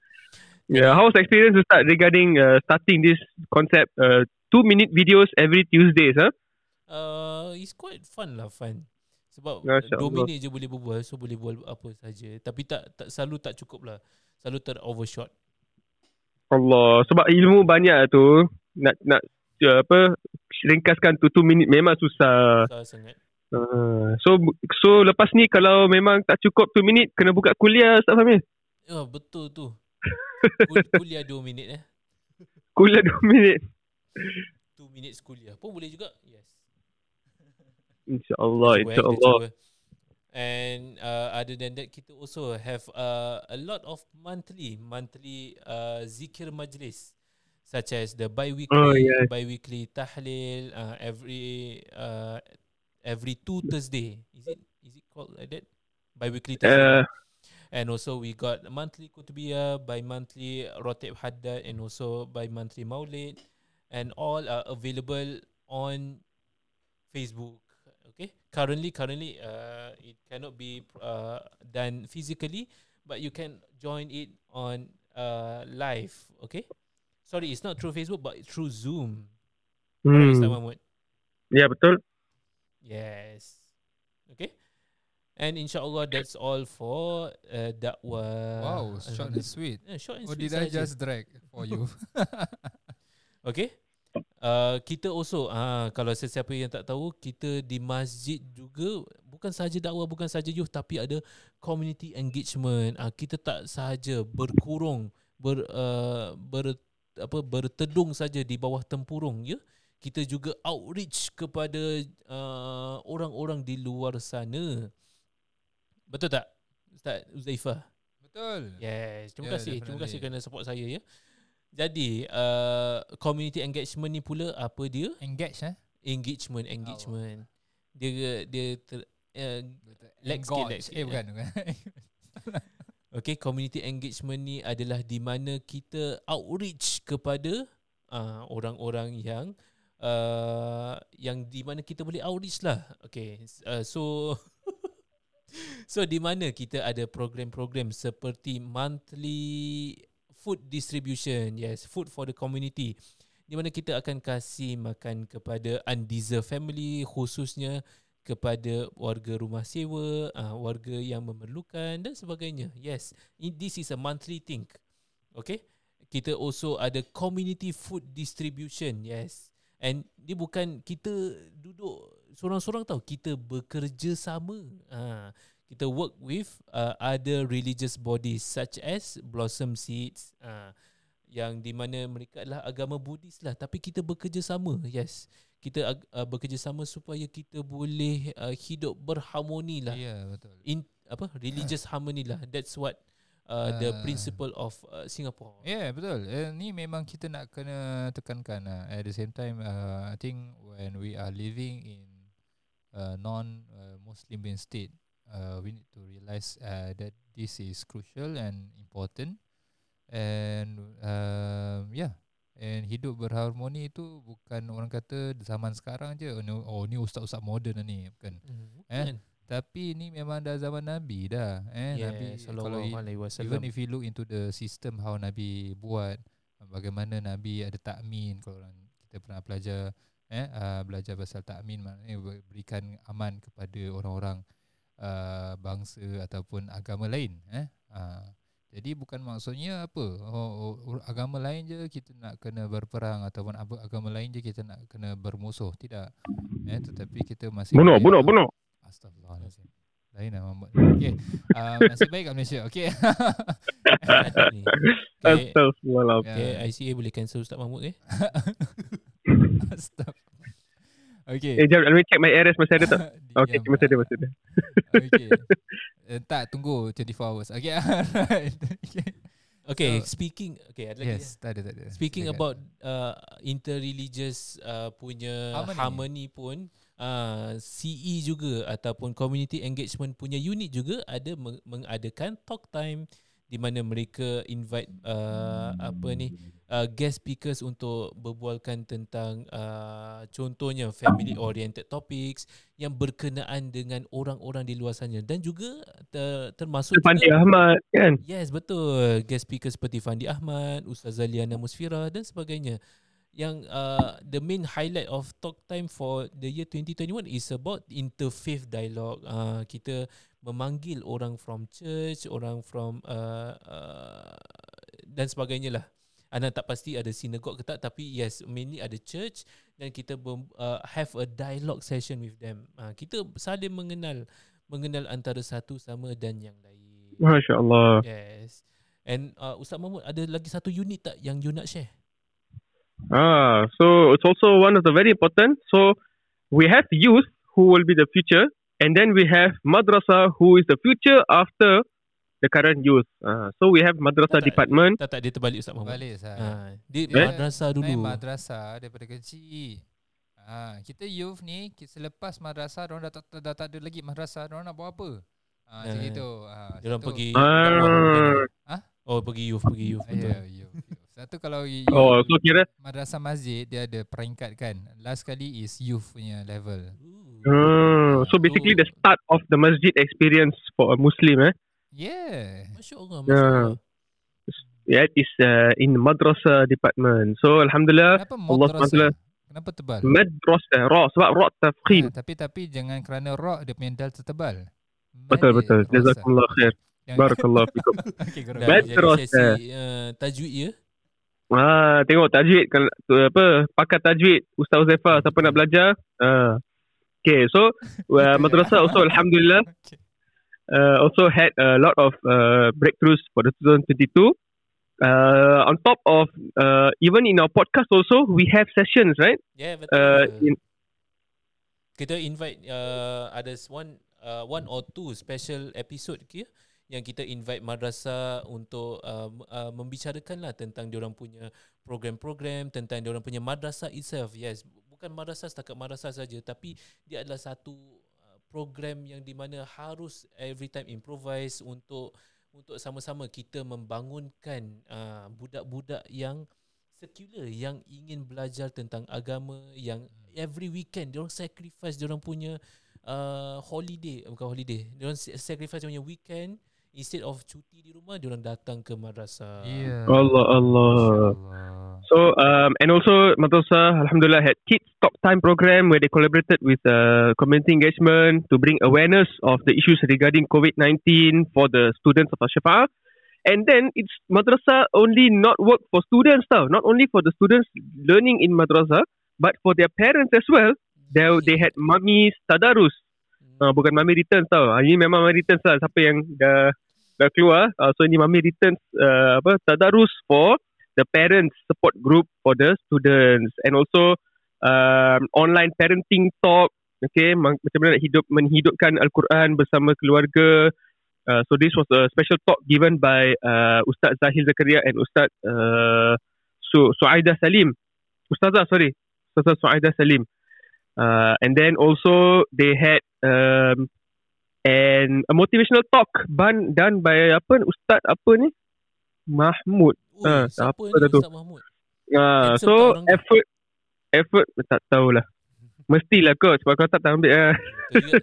Yeah, how was the experience start regarding uh, starting this concept? Uh, two minute videos every Tuesdays, huh? Uh, it's quite fun lah fun. Sebab Masya dua minit je boleh berbual So boleh bual apa saja. Tapi tak, tak selalu tak cukup lah. Selalu ter overshot. Allah, sebab ilmu banyak tu. Nak nak uh, apa ringkaskan tu two minute memang susah. Susah sangat. Uh, so so lepas ni kalau memang tak cukup two minute kena buka kuliah Ustaz Fahmi. Ya betul tu. Kul- Kuliah dua minit eh. Kuliah dua minit. Two minutes kuliah. Pun boleh juga? Yes InsyaAllah, kita insyaAllah. And uh, other than that, kita also have uh, a lot of monthly monthly uh, zikir majlis, such as the bi-weekly Oh, yes. bi-weekly tahlil uh, every uh, every two Thursday. Is it is it called like that? Bi-weekly tahlil. Uh, And also we got monthly kutubiyah, bi-monthly rotib haddad and also bi-monthly maulid and all are available on Facebook. Okay. Currently currently uh it cannot be uh done physically but you can join it on uh live, okay? Sorry, it's not through Facebook but through Zoom. Correct, Ustaz hmm. Mahmud? Ya betul. Yes. Okay. And insyaAllah that's all for uh, dakwah. Wow, short and sweet. Yeah, short and Or sweet did I just drag for you? Okay. Uh, kita also uh, kalau sesiapa yang tak tahu kita di masjid juga bukan sahaja dakwah bukan sahaja youth tapi ada community engagement uh, kita tak sahaja berkurung ber uh, ber apa bertedung saja di bawah tempurung ya kita juga outreach kepada uh, orang-orang di luar sana betul tak Ustaz Uzaifah Betul. Yes, terima Yeah, kasih. Terima kasih definitely. kerana support saya ya. Jadi, uh, community engagement ni pula apa dia? Engage eh? Engagement, engagement. Dia dia ter, uh, Leg sikit, leg Engage. sikit, Eh bukan. bukan. okay, community engagement ni adalah di mana kita outreach kepada uh, orang-orang yang uh, yang di mana kita boleh outreach lah. Okay, uh, so so di mana kita ada program-program seperti monthly food distribution, yes, food for the community. Di mana kita akan kasih makan kepada undeserved family khususnya kepada warga rumah sewa, uh, warga yang memerlukan dan sebagainya. Yes, this is a monthly thing. Okay? Kita also ada community food distribution. Yes. And dia bukan kita duduk sorang-sorang tau. Kita bekerja sama. Ha, kita work with uh, other religious bodies such as Blossom Seeds. Uh, yang di mana mereka adalah agama Buddhis lah. Tapi kita bekerja sama. Yes kita uh, bekerjasama supaya kita boleh uh, hidup berharmoni lah Ya, betul. in apa religious harmony lah that's what uh, the Ah. principle of uh, Singapore. Yeah, betul. Uh, ni memang kita nak kena tekankan. Uh, at the same time, uh, I think when we are living in uh, non-Muslim uh, state, uh, we need to realise uh, that this is crucial and important. And um, yeah, and hidup berharmoni itu bukan orang kata zaman sekarang je. Oh, ni, oh ni ustaz-ustaz moden ni, bukan. Hmm, Eh, kan? Tapi ni memang dah zaman Nabi dah. Eh, Nabi Yes, kalau sallallahu Even if you look into the system how Nabi buat bagaimana Nabi ada takmin kalau orang kita pernah belajar eh uh, belajar pasal takmin maknanya ber- berikan aman kepada orang-orang uh, bangsa ataupun agama lain eh uh, jadi bukan maksudnya apa oh, oh, agama lain je kita nak kena berperang ataupun apa agama lain je kita nak kena bermusuh tidak eh tetapi kita masih Bunuh, bunuh, bunuh. Astagfirullahalazim lain lah Muhammad okay. uh, nasib baik kat Malaysia okay Ni. Okay, Astagfirullahaladzim. okay, ICA boleh cancel Ustaz Mahmud eh? Astagfirullah. Okay. Eh, jap, let me check my RS masih ada tak? Okay, Diam. masih ada, masih ada. Okay. Eh, tak, tunggu 24 hours. Okay, alright. okay. Okay, So- speaking okay, ada lagi. Yes, tak ada, tak ada. Speaking Silakan. about uh, interreligious uh, punya Harmony. harmony, harmony pun uh, CE juga ataupun community engagement punya unit juga ada meng- mengadakan talk time di mana mereka invite uh, apa ni uh, guest speakers untuk berbualkan tentang uh, contohnya family oriented topics yang berkenaan dengan orang-orang di luar sana dan juga ter, termasuk Fandi juga Ahmad kan? Yes, betul. Guest speaker seperti Fandi Ahmad, Ustazah Liana Musfira dan sebagainya. Yang uh, the main highlight of talk time for the year 2021 is about interfaith dialogue. Uh, kita memanggil orang from church, orang from uh, uh, dan sebagainya lah. Anda tak pasti ada synagogue ke tak tapi yes mainly ada church dan kita ber, uh, have a dialogue session with them. Uh, kita saling mengenal mengenal antara satu sama dan yang lain. Masya Allah. Yes. And uh, Ustaz Mahmud ada lagi satu unit tak yang you nak share? Ah, so it's also one of the very important. So we have youth who will be the future, and then we have madrasa who is the future after the current youth. Ah, so we have madrasa Tak, department. Tak tak dia terbalik Ustaz Mahmud. Balik sah. Ha, dia Dia madrasah dulu. madrasah daripada kecil. Ha, kita youth ni selepas madrasah orang dah tak, dah tak ada lagi madrasah, orang nak buat apa? Ha, macam Ah. gitu. Ha, Dia orang satu- pergi Ah. mungkin. Hah? Oh pergi youth, pergi youth Ya, betul. yeah, youth, youth. Satu kalau Oh, so kira. madrasah masjid dia ada peringkat kan. Last kali is youth punya level. Hmm, so basically the start of the masjid experience for a Muslim, eh? Yeah. Masya Allah, Ya. Masya Allah. That is uh, in madrasa department. So alhamdulillah Kenapa Allah madrasah? SWT. Kenapa tebal? madrasa ra sebab ra tafkhim. Ha, tapi tapi jangan kerana rock dia punya dal tertebal. Betul betul. Jazakumullah khair. Barakallahu fikum. okay, terus, sesi uh, tajwid ya. Ah, tengok tajwid kalau apa pakar tajwid Ustaz Uzaifah siapa nak belajar? Ah. Okay, so uh, madrasah also alhamdulillah Okay. Uh, also had a lot of uh, breakthroughs for the 2022. Uh, on top of uh, even in our podcast also we have sessions right yeah, betul. uh, in, kita invite uh, ada one uh, one or two special episode ke yang kita invite madrasah untuk uh, uh, membicarakan lah tentang diorang punya program-program tentang diorang punya madrasah itself yes bukan madrasah setakat madrasah saja tapi dia adalah satu program yang di mana harus every time improvise untuk untuk sama-sama kita membangunkan uh, budak-budak yang secular yang ingin belajar tentang agama yang every weekend dia orang sacrifice dia orang punya uh, holiday. Bukan holiday. Dia orang sacrifice dia punya weekend instead of cuti di rumah dia orang datang ke madrasah Yeah. Allah Allah. So um, and also Madrasah Alhamdulillah had kids talk time program where they collaborated with uh, community engagement to bring awareness of the issues regarding COVID-19 for the students of Al-Shafa. And then it's Madrasah only not work for students tau, not only for the students learning in Madrasah, but for their parents as well. They, they had mummies tadarus. Uh, bukan mummy returns tau. Ah, Ini memang mummy returns lah. Siapa yang dah dah keluar. Uh, so ini mummy returns uh, apa tadarus for the parents support group for the students and also um, online parenting talk okay ma- macam mana nak hidup menghidupkan al-Quran bersama keluarga Uh, so this was a special talk given by uh, Ustaz Zahil Zakaria and Ustaz uh, Su Suaida Salim. Ustazah, sorry. Ustazah Suaida Salim. Uh, and then also they had um, and a motivational talk ban, done by apa Ustaz apa ni? Mahmud. Ui, Ah, siapa apa ni tu? Ustaz Mahmud? Uh, so tak orang effort effort tak tahulah. Mestilah kot sebab kau tak tahu ambil lah.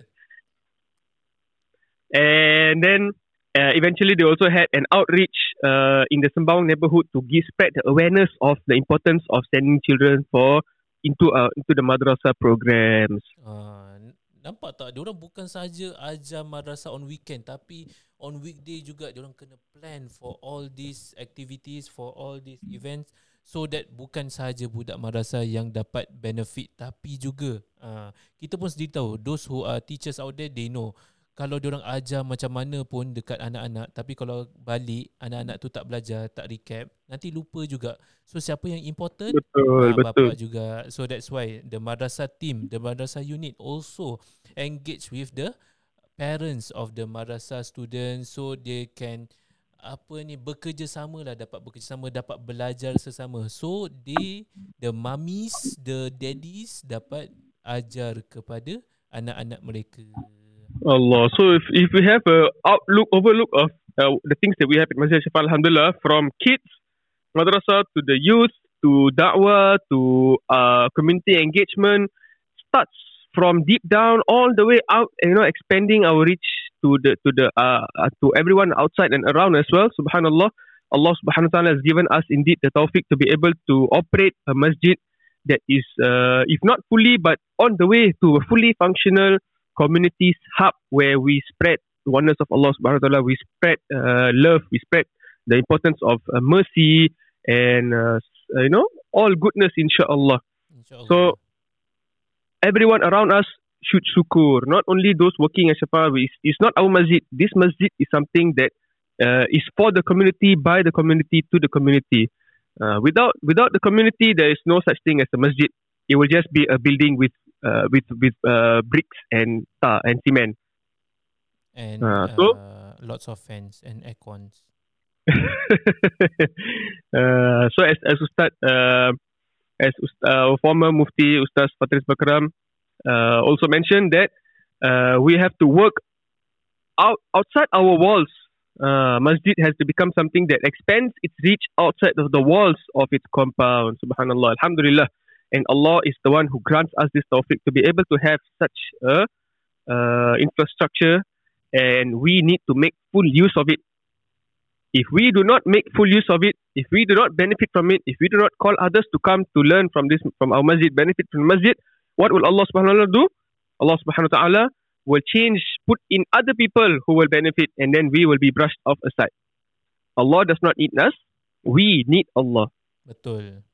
And then uh, eventually they also had an outreach uh, in the Sembawang neighborhood to give spread the awareness of the importance of sending children for into uh, into the madrasah programs. N- nampak tak dia orang bukan saja ajar madrasah on weekend tapi on weekday juga dia orang kena plan for all these activities for all these events so that bukan sahaja budak madrasah yang dapat benefit tapi juga uh, kita pun sendiri tahu those who are teachers out there they know kalau diorang ajar macam mana pun dekat anak-anak tapi kalau balik anak-anak tu tak belajar tak recap nanti lupa juga so siapa yang important Betul, Ah, betul. bapak juga. So that's why the madrasah team, the madrasah unit also engage with the parents of the madrasah students so they can apa ni bekerjasama lah dapat bekerjasama dapat belajar sesama so they the mummies the daddies dapat ajar kepada anak-anak mereka Allah. So if if we have a outlook overlook of uh, the things that we have at Masjid Syafa Alhamdulillah from kids, madrasah to the youth to da'wah to uh, community engagement starts from deep down all the way out you know expanding our reach to the to the uh, uh, to everyone outside and around as well subhanallah Allah subhanahu wa ta'ala has given us indeed the tawfiq to be able to operate a masjid that is uh, if not fully but on the way to a fully functional communities hub where we spread the oneness of Allah subhanahu wa ta'ala we spread uh, love we spread the importance of uh, mercy and uh, uh, you know all goodness inshallah insyaallah So, everyone around us should syukur. Not only those working at Shafa, it's, it's not our masjid. This masjid is something that uh, is for the community, by the community, to the community. Uh, without without the community, there is no such thing as a masjid. It will just be a building with uh, with with uh, bricks and tar and cement. and so- uh, lots of fans and aircons uh, so as as Ustaz uh, as uh, former Mufti Ustaz Fatris Bakram uh, also mentioned that uh, we have to work out outside our walls. Uh, masjid has to become something that expands its reach outside of the walls of its compound. Subhanallah, Alhamdulillah, and Allah is the one who grants us this tawfiq to be able to have such a uh, infrastructure, and we need to make full use of it if we do not make full use of it, if we do not benefit from it, if we do not call others to come to learn from this from our masjid, benefit from masjid, what will Allah subhanahu wa ta'ala do? Allah subhanahu wa ta'ala will change, put in other people who will benefit and then we will be brushed off aside. Allah does not need us, we need Allah. Betul.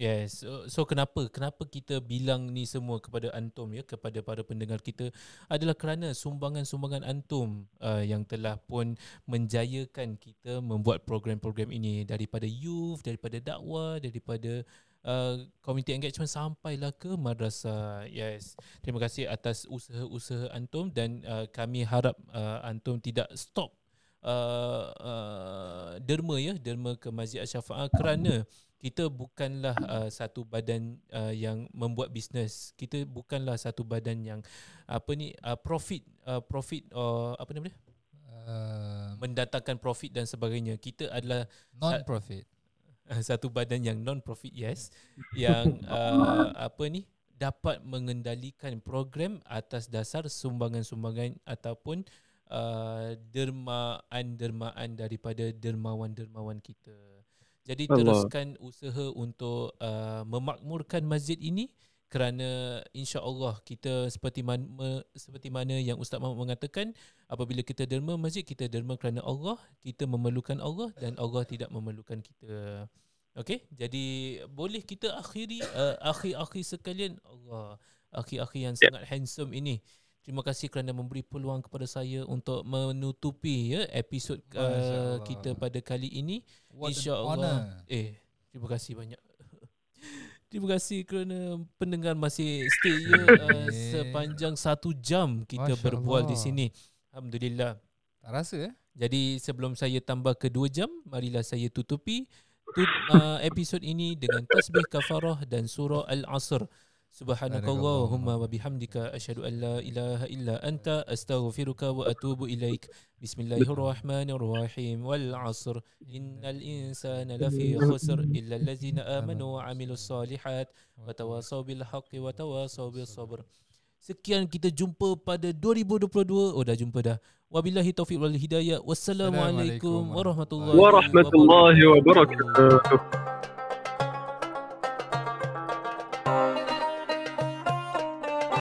Yes. So, so kenapa kenapa kita bilang ni semua kepada antum ya kepada para pendengar kita adalah kerana sumbangan-sumbangan antum uh, yang telah pun menjayakan kita membuat program-program ini daripada youth, daripada dakwah, daripada uh, community engagement sampailah ke madrasah. Yes. Terima kasih atas usaha-usaha antum dan uh, kami harap uh, antum tidak stop uh, uh, derma ya derma ke Masjid Asy-Syafaah kerana kita bukanlah uh, satu badan uh, yang membuat bisnes. Kita bukanlah satu badan yang apa ni uh, profit uh, profit uh, apa nama dia? Uh, mendatangkan profit dan sebagainya. Kita adalah non-profit. uh, satu badan yang non profit yes yang uh, apa ni dapat mengendalikan program atas dasar sumbangan-sumbangan ataupun uh, dermaan-dermaan daripada dermawan-dermawan kita. Jadi Allah. teruskan usaha untuk uh, memakmurkan masjid ini kerana insya-Allah kita seperti mana seperti mana yang Ustaz Muhammad mengatakan apabila kita derma masjid kita derma kerana Allah, kita memerlukan Allah dan Allah tidak memerlukan kita. Okey, jadi boleh kita akhiri uh, akhi-akhi sekalian Allah, akhi-akhi yang Ya. sangat handsome ini. Terima kasih kerana memberi peluang kepada saya untuk menutupi ya episod uh, kita pada kali ini. InsyaAllah. Eh, terima kasih banyak. terima kasih kerana pendengar masih stay ya uh, sepanjang satu jam kita Masya berbual di Allah. sini. Alhamdulillah. Tak rasa eh? Jadi sebelum saya tambah ke 2 jam, marilah saya tutupi tut, uh, episod ini dengan tasbih kafarah dan surah Al-Asr. Subhanakallahumma wa bihamdika asyhadu an la ilaha illa anta astaghfiruka wa atubu ilaik. Bismillahirrahmanirrahim. Wal 'asr innal insana lafi khusr illa allazina amanu wa 'amilus solihat wa tawasaw bil haqqi wa tawasaw bis sabr. Sekian kita jumpa pada 2022. Oh dah jumpa dah. Wabillahi taufiq wal hidayah. Wassalamualaikum Assalamualaikum warahmatullahi Warahmatullahi wabarakatuh.